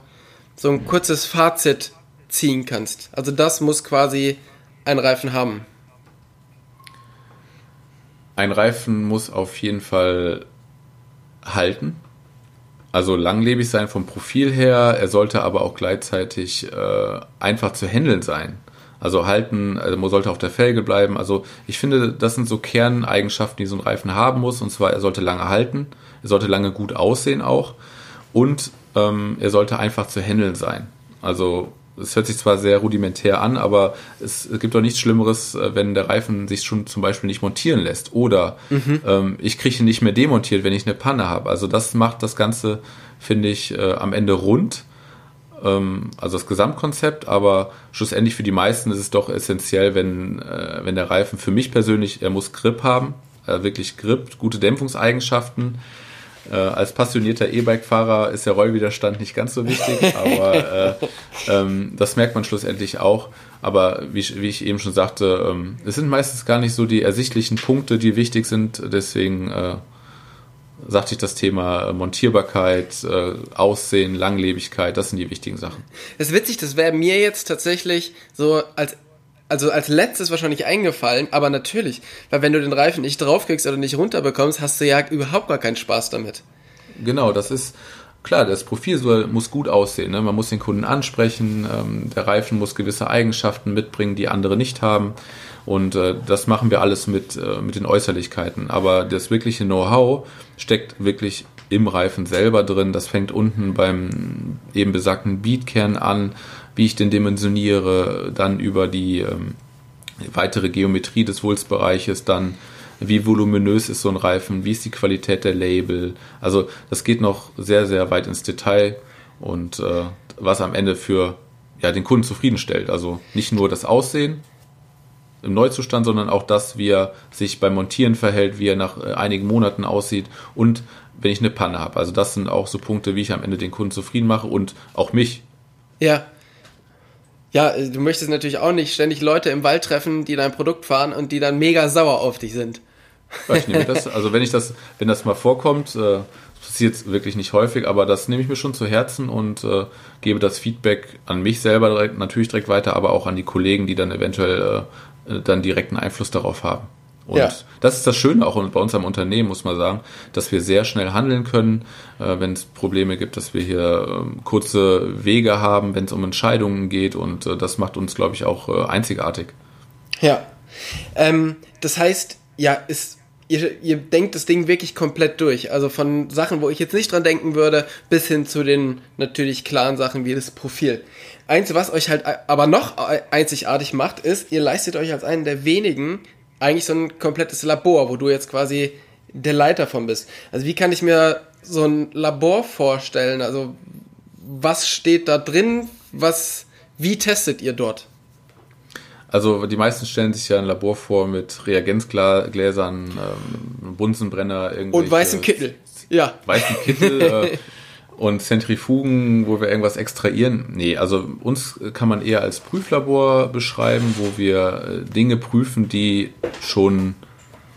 so ein kurzes Fazit ziehen kannst. Also das muss quasi ein Reifen haben. Ein Reifen muss auf jeden Fall halten. Also langlebig sein vom Profil her. Er sollte aber auch gleichzeitig äh, einfach zu handeln sein. Also halten, also sollte auf der Felge bleiben. Also ich finde, das sind so Kerneigenschaften, die so ein Reifen haben muss. Und zwar, er sollte lange halten, er sollte lange gut aussehen auch und ähm, er sollte einfach zu handeln sein. Also es hört sich zwar sehr rudimentär an, aber es, gibt doch nichts Schlimmeres, äh, wenn der Reifen sich schon zum Beispiel nicht montieren lässt. Oder mhm. ähm, ich kriege ihn nicht mehr demontiert, wenn ich eine Panne habe. Also das macht das Ganze, finde ich, äh, am Ende rund ähm, also das Gesamtkonzept, aber schlussendlich für die meisten ist es doch essentiell, wenn, äh, wenn der Reifen für mich persönlich, er muss Grip haben, äh, wirklich Grip, gute Dämpfungseigenschaften. Äh, als passionierter E-Bike-Fahrer ist der Rollwiderstand nicht ganz so wichtig, (laughs) aber äh, ähm, das merkt man schlussendlich auch. Aber wie, wie ich eben schon sagte, ähm, es sind meistens gar nicht so die ersichtlichen Punkte, die wichtig sind. Deswegen äh, sagte ich das Thema Montierbarkeit, äh, Aussehen, Langlebigkeit, das sind die wichtigen Sachen. Das ist witzig, das wäre mir jetzt tatsächlich so als also als letztes wahrscheinlich eingefallen, aber natürlich, weil wenn du den Reifen nicht draufkriegst oder nicht runterbekommst, hast du ja überhaupt gar keinen Spaß damit. Genau, das ist klar, das Profil soll, muss gut aussehen. Ne? Man muss den Kunden ansprechen, ähm, der Reifen muss gewisse Eigenschaften mitbringen, die andere nicht haben. Und äh, das machen wir alles mit, äh, mit den Äußerlichkeiten. Aber das wirkliche Know-how steckt wirklich im Reifen selber drin. Das fängt unten beim eben besagten Beatkern an, wie ich den dimensioniere, dann über die ähm, weitere Geometrie des Wulstbereiches, dann wie voluminös ist so ein Reifen, wie ist die Qualität der Label. Also das geht noch sehr, sehr weit ins Detail und äh, was am Ende für ja, den Kunden zufriedenstellt. Also nicht nur das Aussehen, im Neuzustand, sondern auch das, wie er sich beim Montieren verhält, wie er nach äh, einigen Monaten aussieht und wenn ich eine Panne habe. Also das sind auch so Punkte, wie ich am Ende den Kunden zufrieden mache und auch mich. Ja. Ja, du möchtest natürlich auch nicht ständig Leute im Wald treffen, die dein Produkt fahren und die dann mega sauer auf dich sind. Ich nehme das, also wenn ich das, wenn das mal vorkommt, äh, passiert wirklich nicht häufig, aber das nehme ich mir schon zu Herzen und äh, gebe das Feedback an mich selber direkt, natürlich direkt weiter, aber auch an die Kollegen, die dann eventuell äh, äh, dann direkten Einfluss darauf haben. Und ja. das ist das Schöne auch bei uns am Unternehmen, muss man sagen, dass wir sehr schnell handeln können, äh, wenn es Probleme gibt, dass wir hier äh, kurze Wege haben, wenn es um Entscheidungen geht und äh, das macht uns, glaube ich, auch äh, einzigartig. Ja. Ähm, das heißt, ja, ist ihr, ihr denkt das Ding wirklich komplett durch. Also von Sachen, wo ich jetzt nicht dran denken würde, bis hin zu den natürlich klaren Sachen wie das Profil. Eins, was euch halt aber noch einzigartig macht, ist, ihr leistet euch als einen der wenigen eigentlich so ein komplettes Labor, wo du jetzt quasi der Leiter von bist. Also wie kann ich mir so ein Labor vorstellen? Also was steht da drin? Was, wie testet ihr dort? Also die meisten stellen sich ja ein Labor vor mit Reagenzgläsern, ähm, Bunsenbrenner. Und weißem Kittel, ja. Weißen Kittel äh, (laughs) und Zentrifugen, wo wir irgendwas extrahieren. Nee, also uns kann man eher als Prüflabor beschreiben, wo wir äh, Dinge prüfen, die schon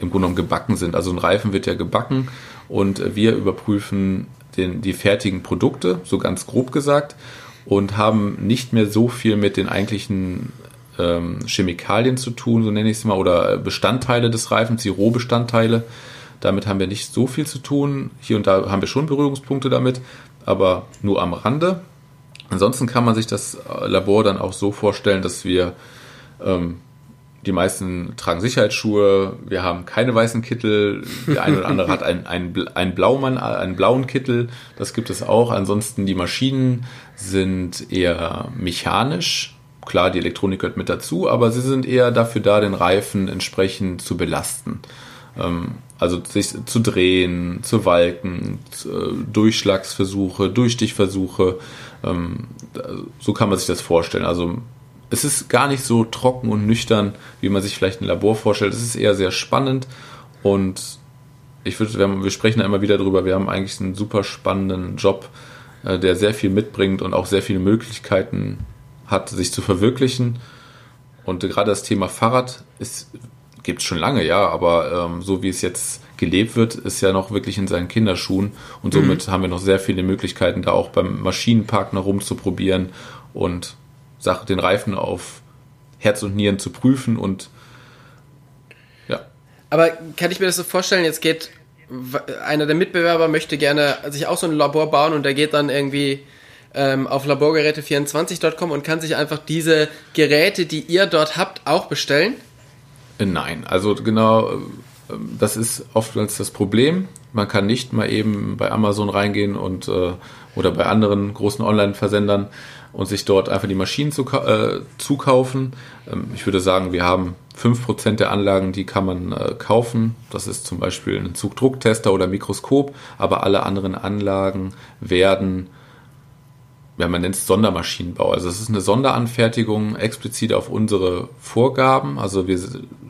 im Grunde genommen gebacken sind. Also ein Reifen wird ja gebacken und äh, wir überprüfen den, die fertigen Produkte, so ganz grob gesagt, und haben nicht mehr so viel mit den eigentlichen ähm, Chemikalien zu tun, so nenne ich es mal, oder Bestandteile des Reifens, die Rohbestandteile. Damit haben wir nicht so viel zu tun. Hier und da haben wir schon Berührungspunkte damit, aber nur am Rande. Ansonsten kann man sich das Labor dann auch so vorstellen, dass wir ähm, die meisten tragen Sicherheitsschuhe, wir haben keine weißen Kittel, der eine oder andere (laughs) hat einen, einen, einen, Blaumann, einen blauen Kittel, das gibt es auch. Ansonsten die Maschinen sind eher mechanisch, Klar, die Elektronik gehört mit dazu, aber sie sind eher dafür da, den Reifen entsprechend zu belasten. Ähm, also sich zu drehen, zu walken, äh, Durchschlagsversuche, Durchstichversuche. Ähm, so kann man sich das vorstellen. Also es ist gar nicht so trocken und nüchtern, wie man sich vielleicht ein Labor vorstellt. Es ist eher sehr spannend und ich würde, wir sprechen da immer wieder drüber, wir haben eigentlich einen super spannenden Job, äh, der sehr viel mitbringt und auch sehr viele Möglichkeiten hat, sich zu verwirklichen. Und gerade das Thema Fahrrad gibt es schon lange, ja, aber ähm, so wie es jetzt gelebt wird, ist ja noch wirklich in seinen Kinderschuhen. Und somit mhm. haben wir noch sehr viele Möglichkeiten, da auch beim Maschinenpark noch rumzuprobieren und Sache, den Reifen auf Herz und Nieren zu prüfen und ja. Aber kann ich mir das so vorstellen, jetzt geht einer der Mitbewerber möchte gerne sich auch so ein Labor bauen und der geht dann irgendwie ähm, auf laborgeräte24.com und kann sich einfach diese Geräte, die ihr dort habt, auch bestellen? Äh, nein, also genau, äh, das ist oftmals das Problem. Man kann nicht mal eben bei Amazon reingehen und äh, oder bei anderen großen Online-Versendern und sich dort einfach die Maschinen zu, äh, zukaufen. Ähm, ich würde sagen, wir haben 5% der Anlagen, die kann man äh, kaufen. Das ist zum Beispiel ein Zugdrucktester oder Mikroskop, aber alle anderen Anlagen werden ja, man nennt es Sondermaschinenbau. Also es ist eine Sonderanfertigung explizit auf unsere Vorgaben. Also wir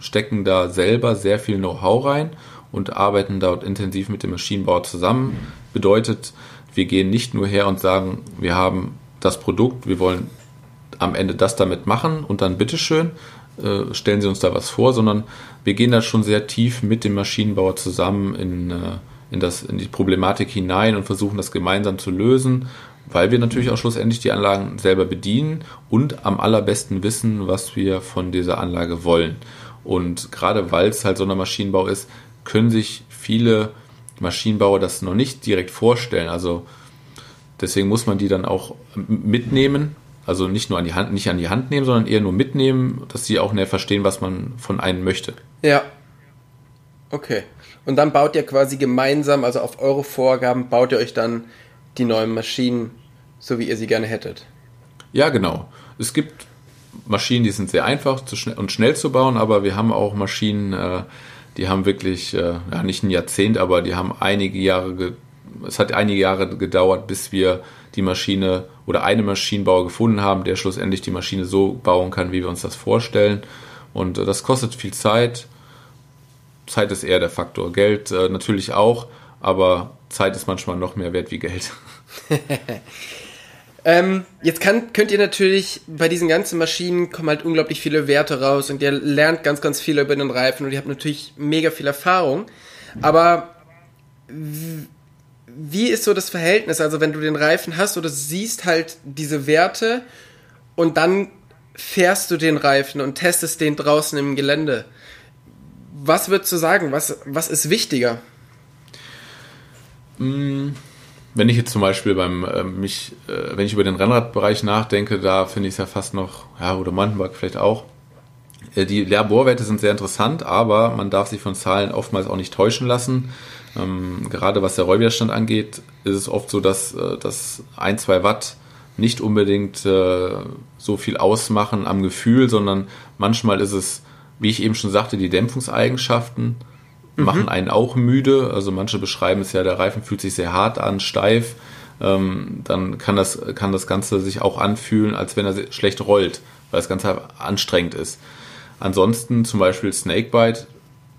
stecken da selber sehr viel Know-how rein und arbeiten dort intensiv mit dem Maschinenbau zusammen. Bedeutet, wir gehen nicht nur her und sagen, wir haben das Produkt, wir wollen am Ende das damit machen und dann bitteschön, äh, stellen Sie uns da was vor, sondern wir gehen da schon sehr tief mit dem Maschinenbauer zusammen in, äh, in, das, in die Problematik hinein und versuchen das gemeinsam zu lösen weil wir natürlich auch schlussendlich die Anlagen selber bedienen und am allerbesten wissen, was wir von dieser Anlage wollen. Und gerade weil es halt so ein Maschinenbau ist, können sich viele Maschinenbauer das noch nicht direkt vorstellen. Also deswegen muss man die dann auch mitnehmen. Also nicht nur an die Hand, nicht an die Hand nehmen, sondern eher nur mitnehmen, dass sie auch näher verstehen, was man von einem möchte. Ja. Okay. Und dann baut ihr quasi gemeinsam, also auf eure Vorgaben, baut ihr euch dann die neuen Maschinen so wie ihr sie gerne hättet. Ja, genau. Es gibt Maschinen, die sind sehr einfach und schnell zu bauen, aber wir haben auch Maschinen, äh, die haben wirklich, äh, ja, nicht ein Jahrzehnt, aber die haben einige Jahre, es hat einige Jahre gedauert, bis wir die Maschine oder eine Maschinenbauer gefunden haben, der schlussendlich die Maschine so bauen kann, wie wir uns das vorstellen. Und äh, das kostet viel Zeit. Zeit ist eher der Faktor. Geld natürlich auch, aber Zeit ist manchmal noch mehr wert wie Geld. (laughs) Ähm, jetzt kann, könnt ihr natürlich bei diesen ganzen Maschinen kommen halt unglaublich viele Werte raus und ihr lernt ganz, ganz viel über den Reifen und ihr habt natürlich mega viel Erfahrung. Aber wie ist so das Verhältnis? Also wenn du den Reifen hast oder siehst halt diese Werte und dann fährst du den Reifen und testest den draußen im Gelände. Was würdest du sagen? Was, was ist wichtiger? Mmh wenn ich jetzt zum Beispiel beim äh, mich, äh, wenn ich über den Rennradbereich nachdenke, da finde ich es ja fast noch, ja, oder Mountainbike vielleicht auch, Äh, die Laborwerte sind sehr interessant, aber man darf sich von Zahlen oftmals auch nicht täuschen lassen. Ähm, gerade was der Rollwiderstand angeht, ist es oft so, dass, äh, dass ein, zwei Watt nicht unbedingt äh, so viel ausmachen am Gefühl, sondern manchmal ist es, wie ich eben schon sagte, die Dämpfungseigenschaften. Machen einen auch müde. Also manche beschreiben es ja, der Reifen fühlt sich sehr hart an, steif. Ähm, dann kann das, kann das Ganze sich auch anfühlen, als wenn er schlecht rollt, weil das Ganze anstrengend ist. Ansonsten zum Beispiel Snakebite,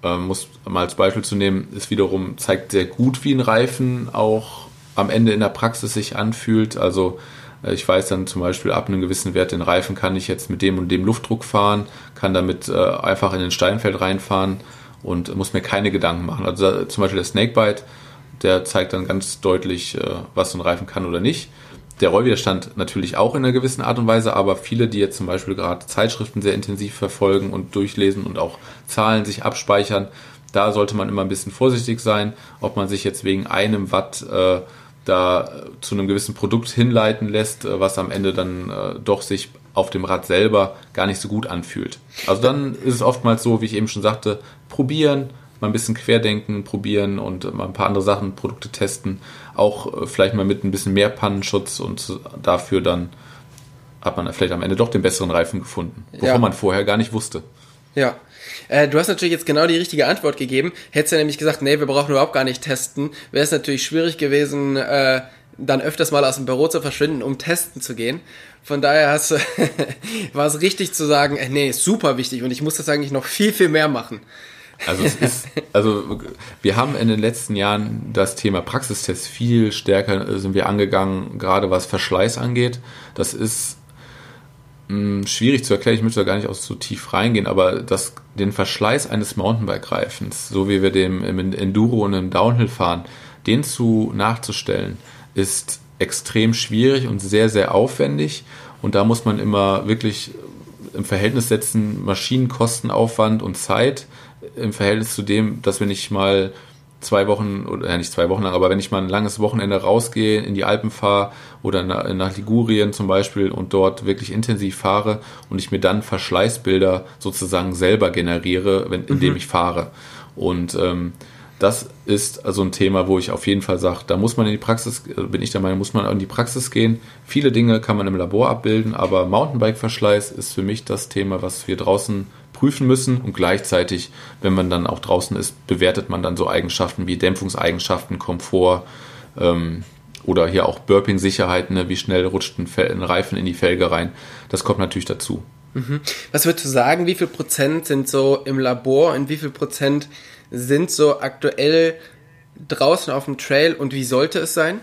äh, muss mal als Beispiel zu nehmen, ist wiederum, zeigt sehr gut, wie ein Reifen auch am Ende in der Praxis sich anfühlt. Also äh, ich weiß dann zum Beispiel ab einem gewissen Wert den Reifen kann ich jetzt mit dem und dem Luftdruck fahren, kann damit äh, einfach in den Steinfeld reinfahren und muss mir keine Gedanken machen. Also zum Beispiel der Snakebite, der zeigt dann ganz deutlich, äh, was so ein Reifen kann oder nicht. Der Rollwiderstand natürlich auch in einer gewissen Art und Weise, aber viele, die jetzt zum Beispiel gerade Zeitschriften sehr intensiv verfolgen und durchlesen und auch Zahlen sich abspeichern, da sollte man immer ein bisschen vorsichtig sein, ob man sich jetzt wegen einem Watt äh, da zu einem gewissen Produkt hinleiten lässt, äh, was am Ende dann äh, doch sich auf dem Rad selber gar nicht so gut anfühlt. Also dann ist es oftmals so, wie ich eben schon sagte, probieren, mal ein bisschen querdenken, probieren und mal ein paar andere Sachen, Produkte testen. Auch äh, vielleicht mal mit ein bisschen mehr Pannenschutz und dafür dann hat man vielleicht am Ende doch den besseren Reifen gefunden, wovon ja. man vorher gar nicht wusste. Ja. Äh, du hast natürlich jetzt genau die richtige Antwort gegeben. Hättest du ja nämlich gesagt, nee, wir brauchen überhaupt gar nicht testen, wäre es natürlich schwierig gewesen, äh, dann öfters mal aus dem Büro zu verschwinden, um testen zu gehen. Von daher hast du, (laughs) war es richtig zu sagen, äh, nee, super wichtig und ich muss das eigentlich noch viel, viel mehr machen. Also es ist, also wir haben in den letzten Jahren das Thema Praxistest viel stärker äh, sind wir angegangen, gerade was Verschleiß angeht. Das ist mh, hm, schwierig zu erklären, ich möchte da gar nicht auch so tief reingehen, aber das, den Verschleiß eines Mountainbike-Reifens, so wie wir dem im Enduro und im Downhill fahren, den zu nachzustellen, ist extrem schwierig und sehr, sehr aufwendig. Und da muss man immer wirklich im Verhältnis setzen, Maschinenkostenaufwand und Zeit im Verhältnis zu dem, dass wenn ich mal zwei Wochen, oder ja, nicht zwei Wochen lang, aber wenn ich mal ein langes Wochenende rausgehe, in die Alpen fahre oder nach Ligurien zum Beispiel und dort wirklich intensiv fahre und ich mir dann Verschleißbilder sozusagen selber generiere, wenn, indem mhm. ich fahre. Und ähm, das ist also ein Thema, wo ich auf jeden Fall sage, da muss man in die Praxis, äh, bin ich der Meinung, muss man in die Praxis gehen. Viele Dinge kann man im Labor abbilden, aber Mountainbike-Verschleiß ist für mich das Thema, was wir draußen prüfen müssen und gleichzeitig, wenn man dann auch draußen ist, bewertet man dann so Eigenschaften wie Dämpfungseigenschaften, Komfort ähm, oder hier auch Burping-Sicherheit, ne? wie schnell rutscht ein, ein, Reifen in die Felge rein. Das kommt natürlich dazu. Mhm. Was würdest du sagen, wie viel Prozent sind so im Labor und wie viel Prozent sind so aktuell draußen auf dem Trail und wie sollte es sein?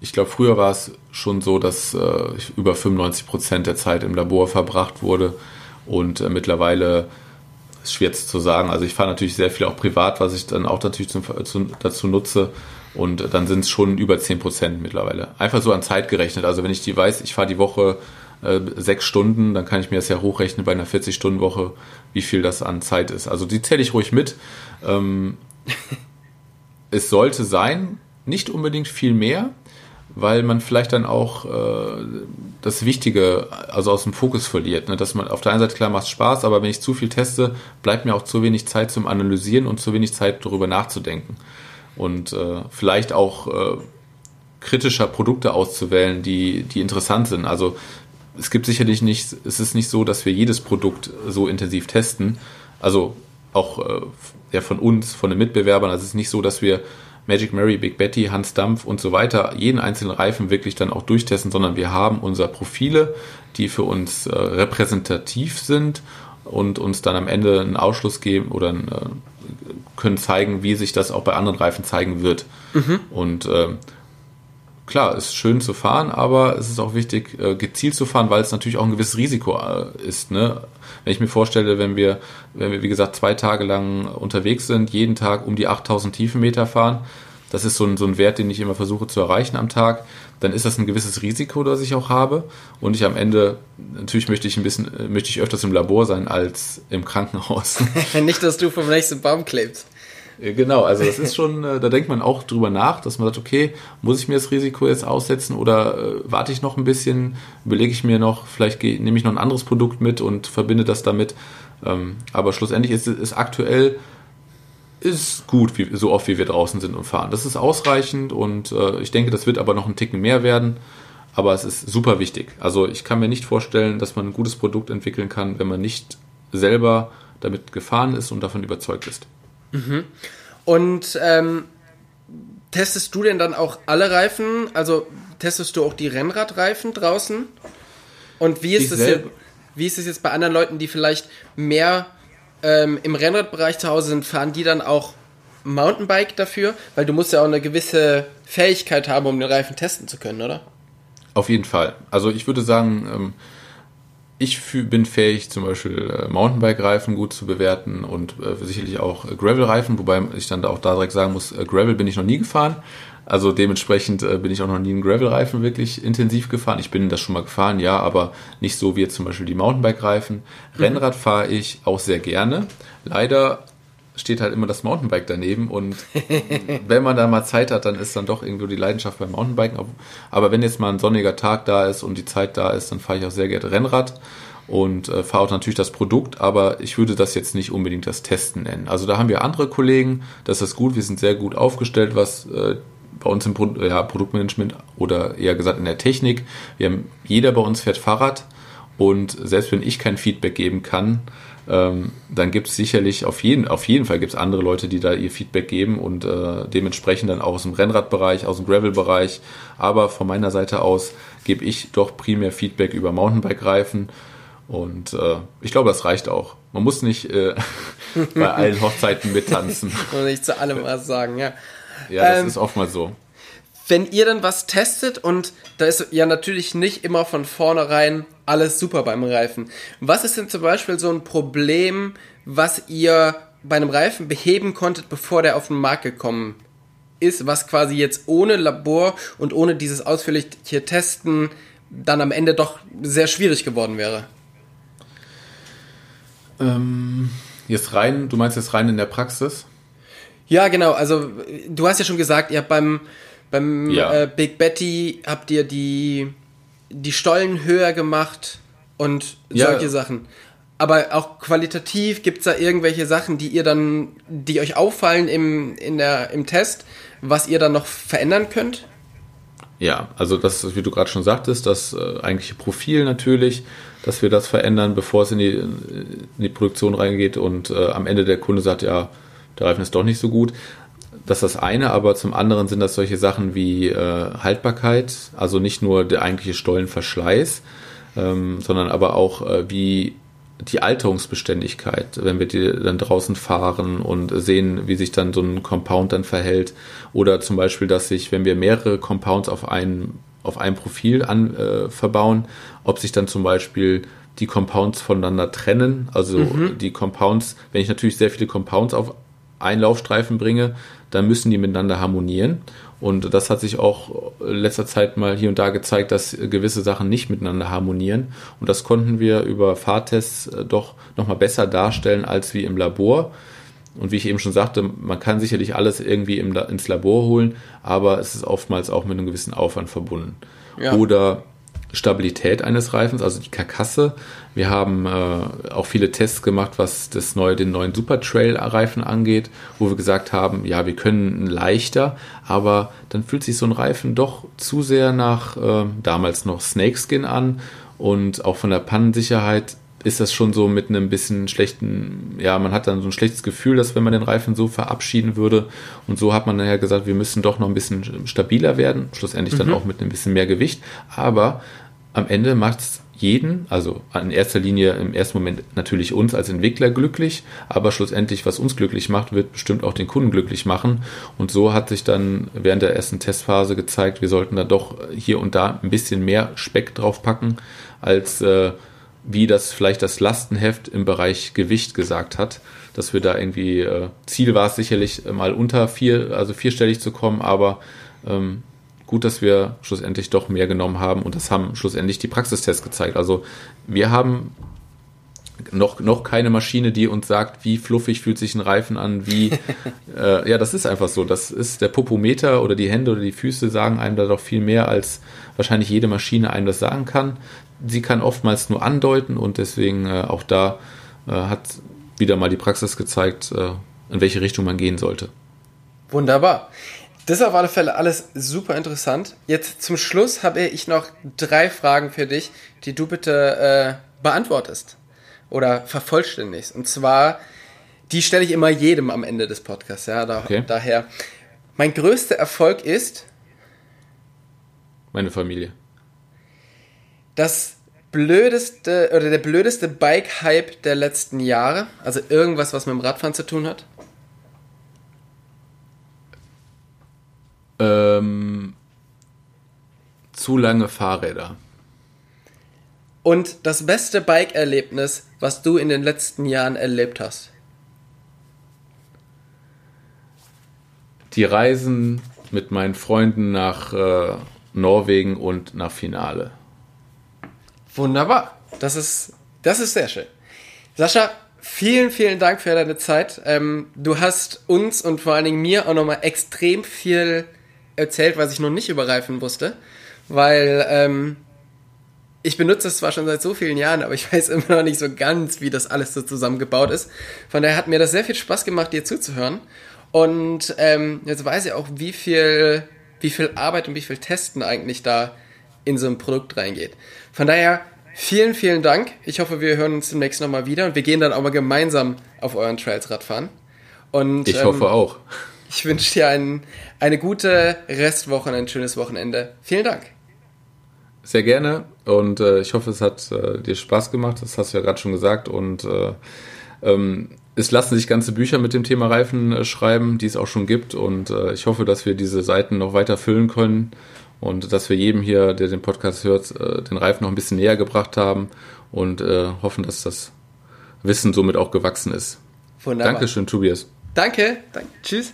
Ich glaube, früher war es schon so, dass äh, über 95 Prozent der Zeit im Labor verbracht wurde und äh, mittlerweile ist schwer zu sagen. Also ich fahre natürlich sehr viel auch privat, was ich dann auch natürlich zum, zu, dazu nutze. Und dann sind es schon über 10 Prozent mittlerweile. Einfach so an Zeit gerechnet. Also wenn ich die weiß, ich fahre die Woche äh, sechs Stunden, dann kann ich mir das ja hochrechnen bei einer 40-Stunden-Woche, wie viel das an Zeit ist. Also die zähle ich ruhig mit. Ähm, (laughs) es sollte sein, nicht unbedingt viel mehr, weil man vielleicht dann auch äh, das Wichtige also aus dem Fokus verliert. Ne? Dass man auf der einen Seite klar macht Spaß, aber wenn ich zu viel teste, bleibt mir auch zu wenig Zeit zum Analysieren und zu wenig Zeit darüber nachzudenken. Und äh, vielleicht auch äh, kritischer Produkte auszuwählen, die, die interessant sind. Also es gibt sicherlich nicht, es ist nicht so, dass wir jedes Produkt so intensiv testen. Also auch äh, ja, von uns, von den Mitbewerbern. Also es ist nicht so, dass wir Magic Mary, Big Betty, Hans Dampf und so weiter jeden einzelnen Reifen wirklich dann auch durchtesten, sondern wir haben unsere Profile, die für uns äh, repräsentativ sind und uns dann am Ende einen Ausschluss geben oder äh, können zeigen, wie sich das auch bei anderen Reifen zeigen wird. Mhm. Und äh, klar, ist schön zu fahren, aber es ist auch wichtig, äh, gezielt zu fahren, weil es natürlich auch ein gewisses Risiko äh, ist. Ne? Wenn ich mir vorstelle, wenn wir, wenn wir, wie gesagt, zwei Tage lang unterwegs sind, jeden Tag um die 8000 Tiefenmeter fahren, das ist so ein, so ein Wert, den ich immer versuche zu erreichen am Tag, dann ist das ein gewisses Risiko, das ich auch habe. Und ich am Ende, natürlich möchte ich ein bisschen, äh, möchte ich öfters im Labor sein als im Krankenhaus. (laughs) Nicht, dass du vom nächsten Baum klebst. Genau, also das ist schon, äh, da denkt man auch drüber nach, dass man sagt, okay, muss ich mir das Risiko jetzt aussetzen oder äh, warte ich noch ein bisschen, überlege ich mir noch, vielleicht nehme ich noch ein anderes Produkt mit und verbinde das damit. Ähm, aber schlussendlich ist es aktuell ist gut, wie, so oft wie wir draußen sind und fahren. Das ist ausreichend und äh, ich denke, das wird aber noch ein Ticken mehr werden. Aber es ist super wichtig. Also ich kann mir nicht vorstellen, dass man ein gutes Produkt entwickeln kann, wenn man nicht selber damit gefahren ist und davon überzeugt ist. Mhm. Und ähm, testest du denn dann auch alle Reifen? Also testest du auch die Rennradreifen draußen? Und wie ist, es jetzt, wie ist es jetzt bei anderen Leuten, die vielleicht mehr ähm, im Rennradbereich zu Hause sind, fahren die dann auch Mountainbike dafür? Weil du musst ja auch eine gewisse Fähigkeit haben, um den Reifen testen zu können, oder? Auf jeden Fall. Also ich würde sagen, ähm, ich bin fähig, zum Beispiel äh, Mountainbike-Reifen gut zu bewerten und äh, sicherlich auch Gravel-Reifen, wobei ich dann auch da direkt sagen muss, äh, Gravel bin ich noch nie gefahren. Also dementsprechend bin ich auch noch nie einen Gravel-Reifen wirklich intensiv gefahren. Ich bin das schon mal gefahren, ja, aber nicht so wie jetzt zum Beispiel die Mountainbike-Reifen. Mhm. Rennrad fahre ich auch sehr gerne. Leider steht halt immer das Mountainbike daneben und (laughs) wenn man da mal Zeit hat, dann ist dann doch irgendwo die Leidenschaft beim Mountainbiken. Aber wenn jetzt mal ein sonniger Tag da ist und die Zeit da ist, dann fahre ich auch sehr gerne Rennrad und äh, fahre auch natürlich das Produkt, aber ich würde das jetzt nicht unbedingt das Testen nennen. Also da haben wir andere Kollegen, das ist gut, wir sind sehr gut aufgestellt, was äh, bei uns im Pro ja, Produktmanagement oder eher gesagt in der Technik. Wir haben, jeder bei uns fährt Fahrrad und selbst wenn ich kein Feedback geben kann, ähm, dann gibt es sicherlich auf jeden, auf jeden Fall gibt es andere Leute, die da ihr Feedback geben und äh, dementsprechend dann auch aus dem Rennradbereich, aus dem Gravel-Bereich. Aber von meiner Seite aus gebe ich doch primär Feedback über Mountainbike-Reifen und äh, ich glaube, das reicht auch. Man muss nicht äh, (laughs) bei allen Hochzeiten mittanzen. und nicht zu allem was sagen, ja. Ja, das ähm, ist oftmals so. Wenn ihr dann was testet und da ist ja natürlich nicht immer von vornherein alles super beim Reifen. Was ist denn zum Beispiel so ein Problem, was ihr bei einem Reifen beheben konntet, bevor der auf den Markt gekommen ist, was quasi jetzt ohne Labor und ohne dieses ausführliche Testen dann am Ende doch sehr schwierig geworden wäre? Ähm, jetzt rein, du meinst jetzt rein in der Praxis? Ja, genau. Also du hast ja schon gesagt, ihr habt beim, beim ja. äh, Big Betty habt ihr die die Stollen höher gemacht und solche ja. Sachen. Aber auch qualitativ gibt es da irgendwelche Sachen, die ihr dann, die euch auffallen im, in der, im Test, was ihr dann noch verändern könnt? Ja, also das, wie du gerade schon sagtest, das äh, eigentliche Profil natürlich, dass wir das verändern, bevor es in die, in die Produktion reingeht und äh, am Ende der Kunde sagt, ja, der Reifen ist doch nicht so gut. Das ist das eine, aber zum anderen sind das solche Sachen wie äh, Haltbarkeit, also nicht nur der eigentliche Stollenverschleiß, ähm, sondern aber auch äh, wie die Alterungsbeständigkeit, wenn wir die dann draußen fahren und sehen, wie sich dann so ein Compound dann verhält. Oder zum Beispiel, dass sich, wenn wir mehrere Compounds auf ein, auf ein Profil an, äh, verbauen, ob sich dann zum Beispiel die Compounds voneinander trennen. Also mhm. die Compounds, wenn ich natürlich sehr viele Compounds auf einen Laufstreifen bringe, dann müssen die miteinander harmonieren. Und das hat sich auch in letzter Zeit mal hier und da gezeigt, dass gewisse Sachen nicht miteinander harmonieren. Und das konnten wir über Fahrtests äh, doch nochmal besser darstellen als wie im Labor. Und wie ich eben schon sagte, man kann sicherlich alles irgendwie ins Labor holen, aber es ist oftmals auch mit einem gewissen Aufwand verbunden. Ja. Oder Stabilität eines Reifens, also die Karkasse. Wir haben äh, auch viele Tests gemacht, was das neue, den neuen Super Trail Reifen angeht, wo wir gesagt haben, ja, wir können leichter, aber dann fühlt sich so ein Reifen doch zu sehr nach äh, damals noch Snakeskin an und auch von der Pannensicherheit ist das schon so mit einem bisschen schlechten, ja, man hat dann so ein schlechtes Gefühl, dass wenn man den Reifen so verabschieden würde. Und so hat man nachher gesagt, wir müssen doch noch ein bisschen stabiler werden, schlussendlich mhm. dann auch mit ein bisschen mehr Gewicht. Aber am Ende macht es jeden, also in erster Linie im ersten Moment natürlich uns als Entwickler glücklich, aber schlussendlich, was uns glücklich macht, wird bestimmt auch den Kunden glücklich machen. Und so hat sich dann während der ersten Testphase gezeigt, wir sollten da doch hier und da ein bisschen mehr Speck draufpacken, als äh, wie das vielleicht das Lastenheft im Bereich Gewicht gesagt hat, dass wir da irgendwie, äh, Ziel war es sicherlich mal unter vier, also vierstellig zu kommen, aber ähm, gut, dass wir schlussendlich doch mehr genommen haben und das haben schlussendlich die Praxistests gezeigt. Also wir haben noch, noch keine Maschine, die uns sagt, wie fluffig fühlt sich ein Reifen an, wie, (laughs) äh, ja, das ist einfach so. Das ist der Popometer oder die Hände oder die Füße sagen einem da doch viel mehr, als wahrscheinlich jede Maschine einem das sagen kann. Sie kann oftmals nur andeuten und deswegen äh, auch da äh, hat wieder mal die Praxis gezeigt, äh, in welche Richtung man gehen sollte. Wunderbar. Das ist auf alle Fälle alles super interessant. Jetzt zum Schluss habe ich noch drei Fragen für dich, die du bitte äh, beantwortest oder vervollständigst. Und zwar, die stelle ich immer jedem am Ende des Podcasts. Ja, da, okay. daher. Mein größter Erfolg ist meine Familie. Das blödeste oder der blödeste Bike-Hype der letzten Jahre, also irgendwas, was mit dem Radfahren zu tun hat. Ähm, zu lange Fahrräder. Und das beste Bike-Erlebnis, was du in den letzten Jahren erlebt hast? Die Reisen mit meinen Freunden nach äh, Norwegen und nach Finale. Wunderbar. Das ist, das ist sehr schön. Sascha, vielen, vielen Dank für deine Zeit. Ähm, du hast uns und vor allen Dingen mir auch nochmal extrem viel erzählt, was ich noch nicht über Reifen wusste. Weil ähm, ich benutze es zwar schon seit so vielen Jahren, aber ich (laughs) weiß immer noch nicht so ganz, wie das alles so zusammengebaut ist. Von daher hat mir das sehr viel Spaß gemacht, dir zuzuhören. Und ähm, jetzt weiß ich auch, wie viel, wie viel Arbeit und wie viel Testen eigentlich da in so ein Produkt reingeht. Von daher vielen, vielen Dank. Ich hoffe, wir hören uns demnächst nochmal wieder und wir gehen dann auch mal gemeinsam auf euren Trails Radfahren. Und, ich hoffe ähm, auch. Ich wünsche dir ein, eine gute Restwoche und ein schönes Wochenende. Vielen Dank. Sehr gerne und äh, ich hoffe, es hat äh, dir Spaß gemacht. Das hast du ja gerade schon gesagt. Und äh, ähm, es lassen sich ganze Bücher mit dem Thema Reifen äh, schreiben, die es auch schon gibt. Und äh, ich hoffe, dass wir diese Seiten noch weiter füllen können und dass wir jedem hier, der den Podcast hört, äh, den Reifen noch ein bisschen näher gebracht haben und hoffen, dass das Wissen somit auch gewachsen ist. Wunderbar. Dankeschön, Tobias. Danke. Danke. Tschüss.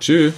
Tschüss.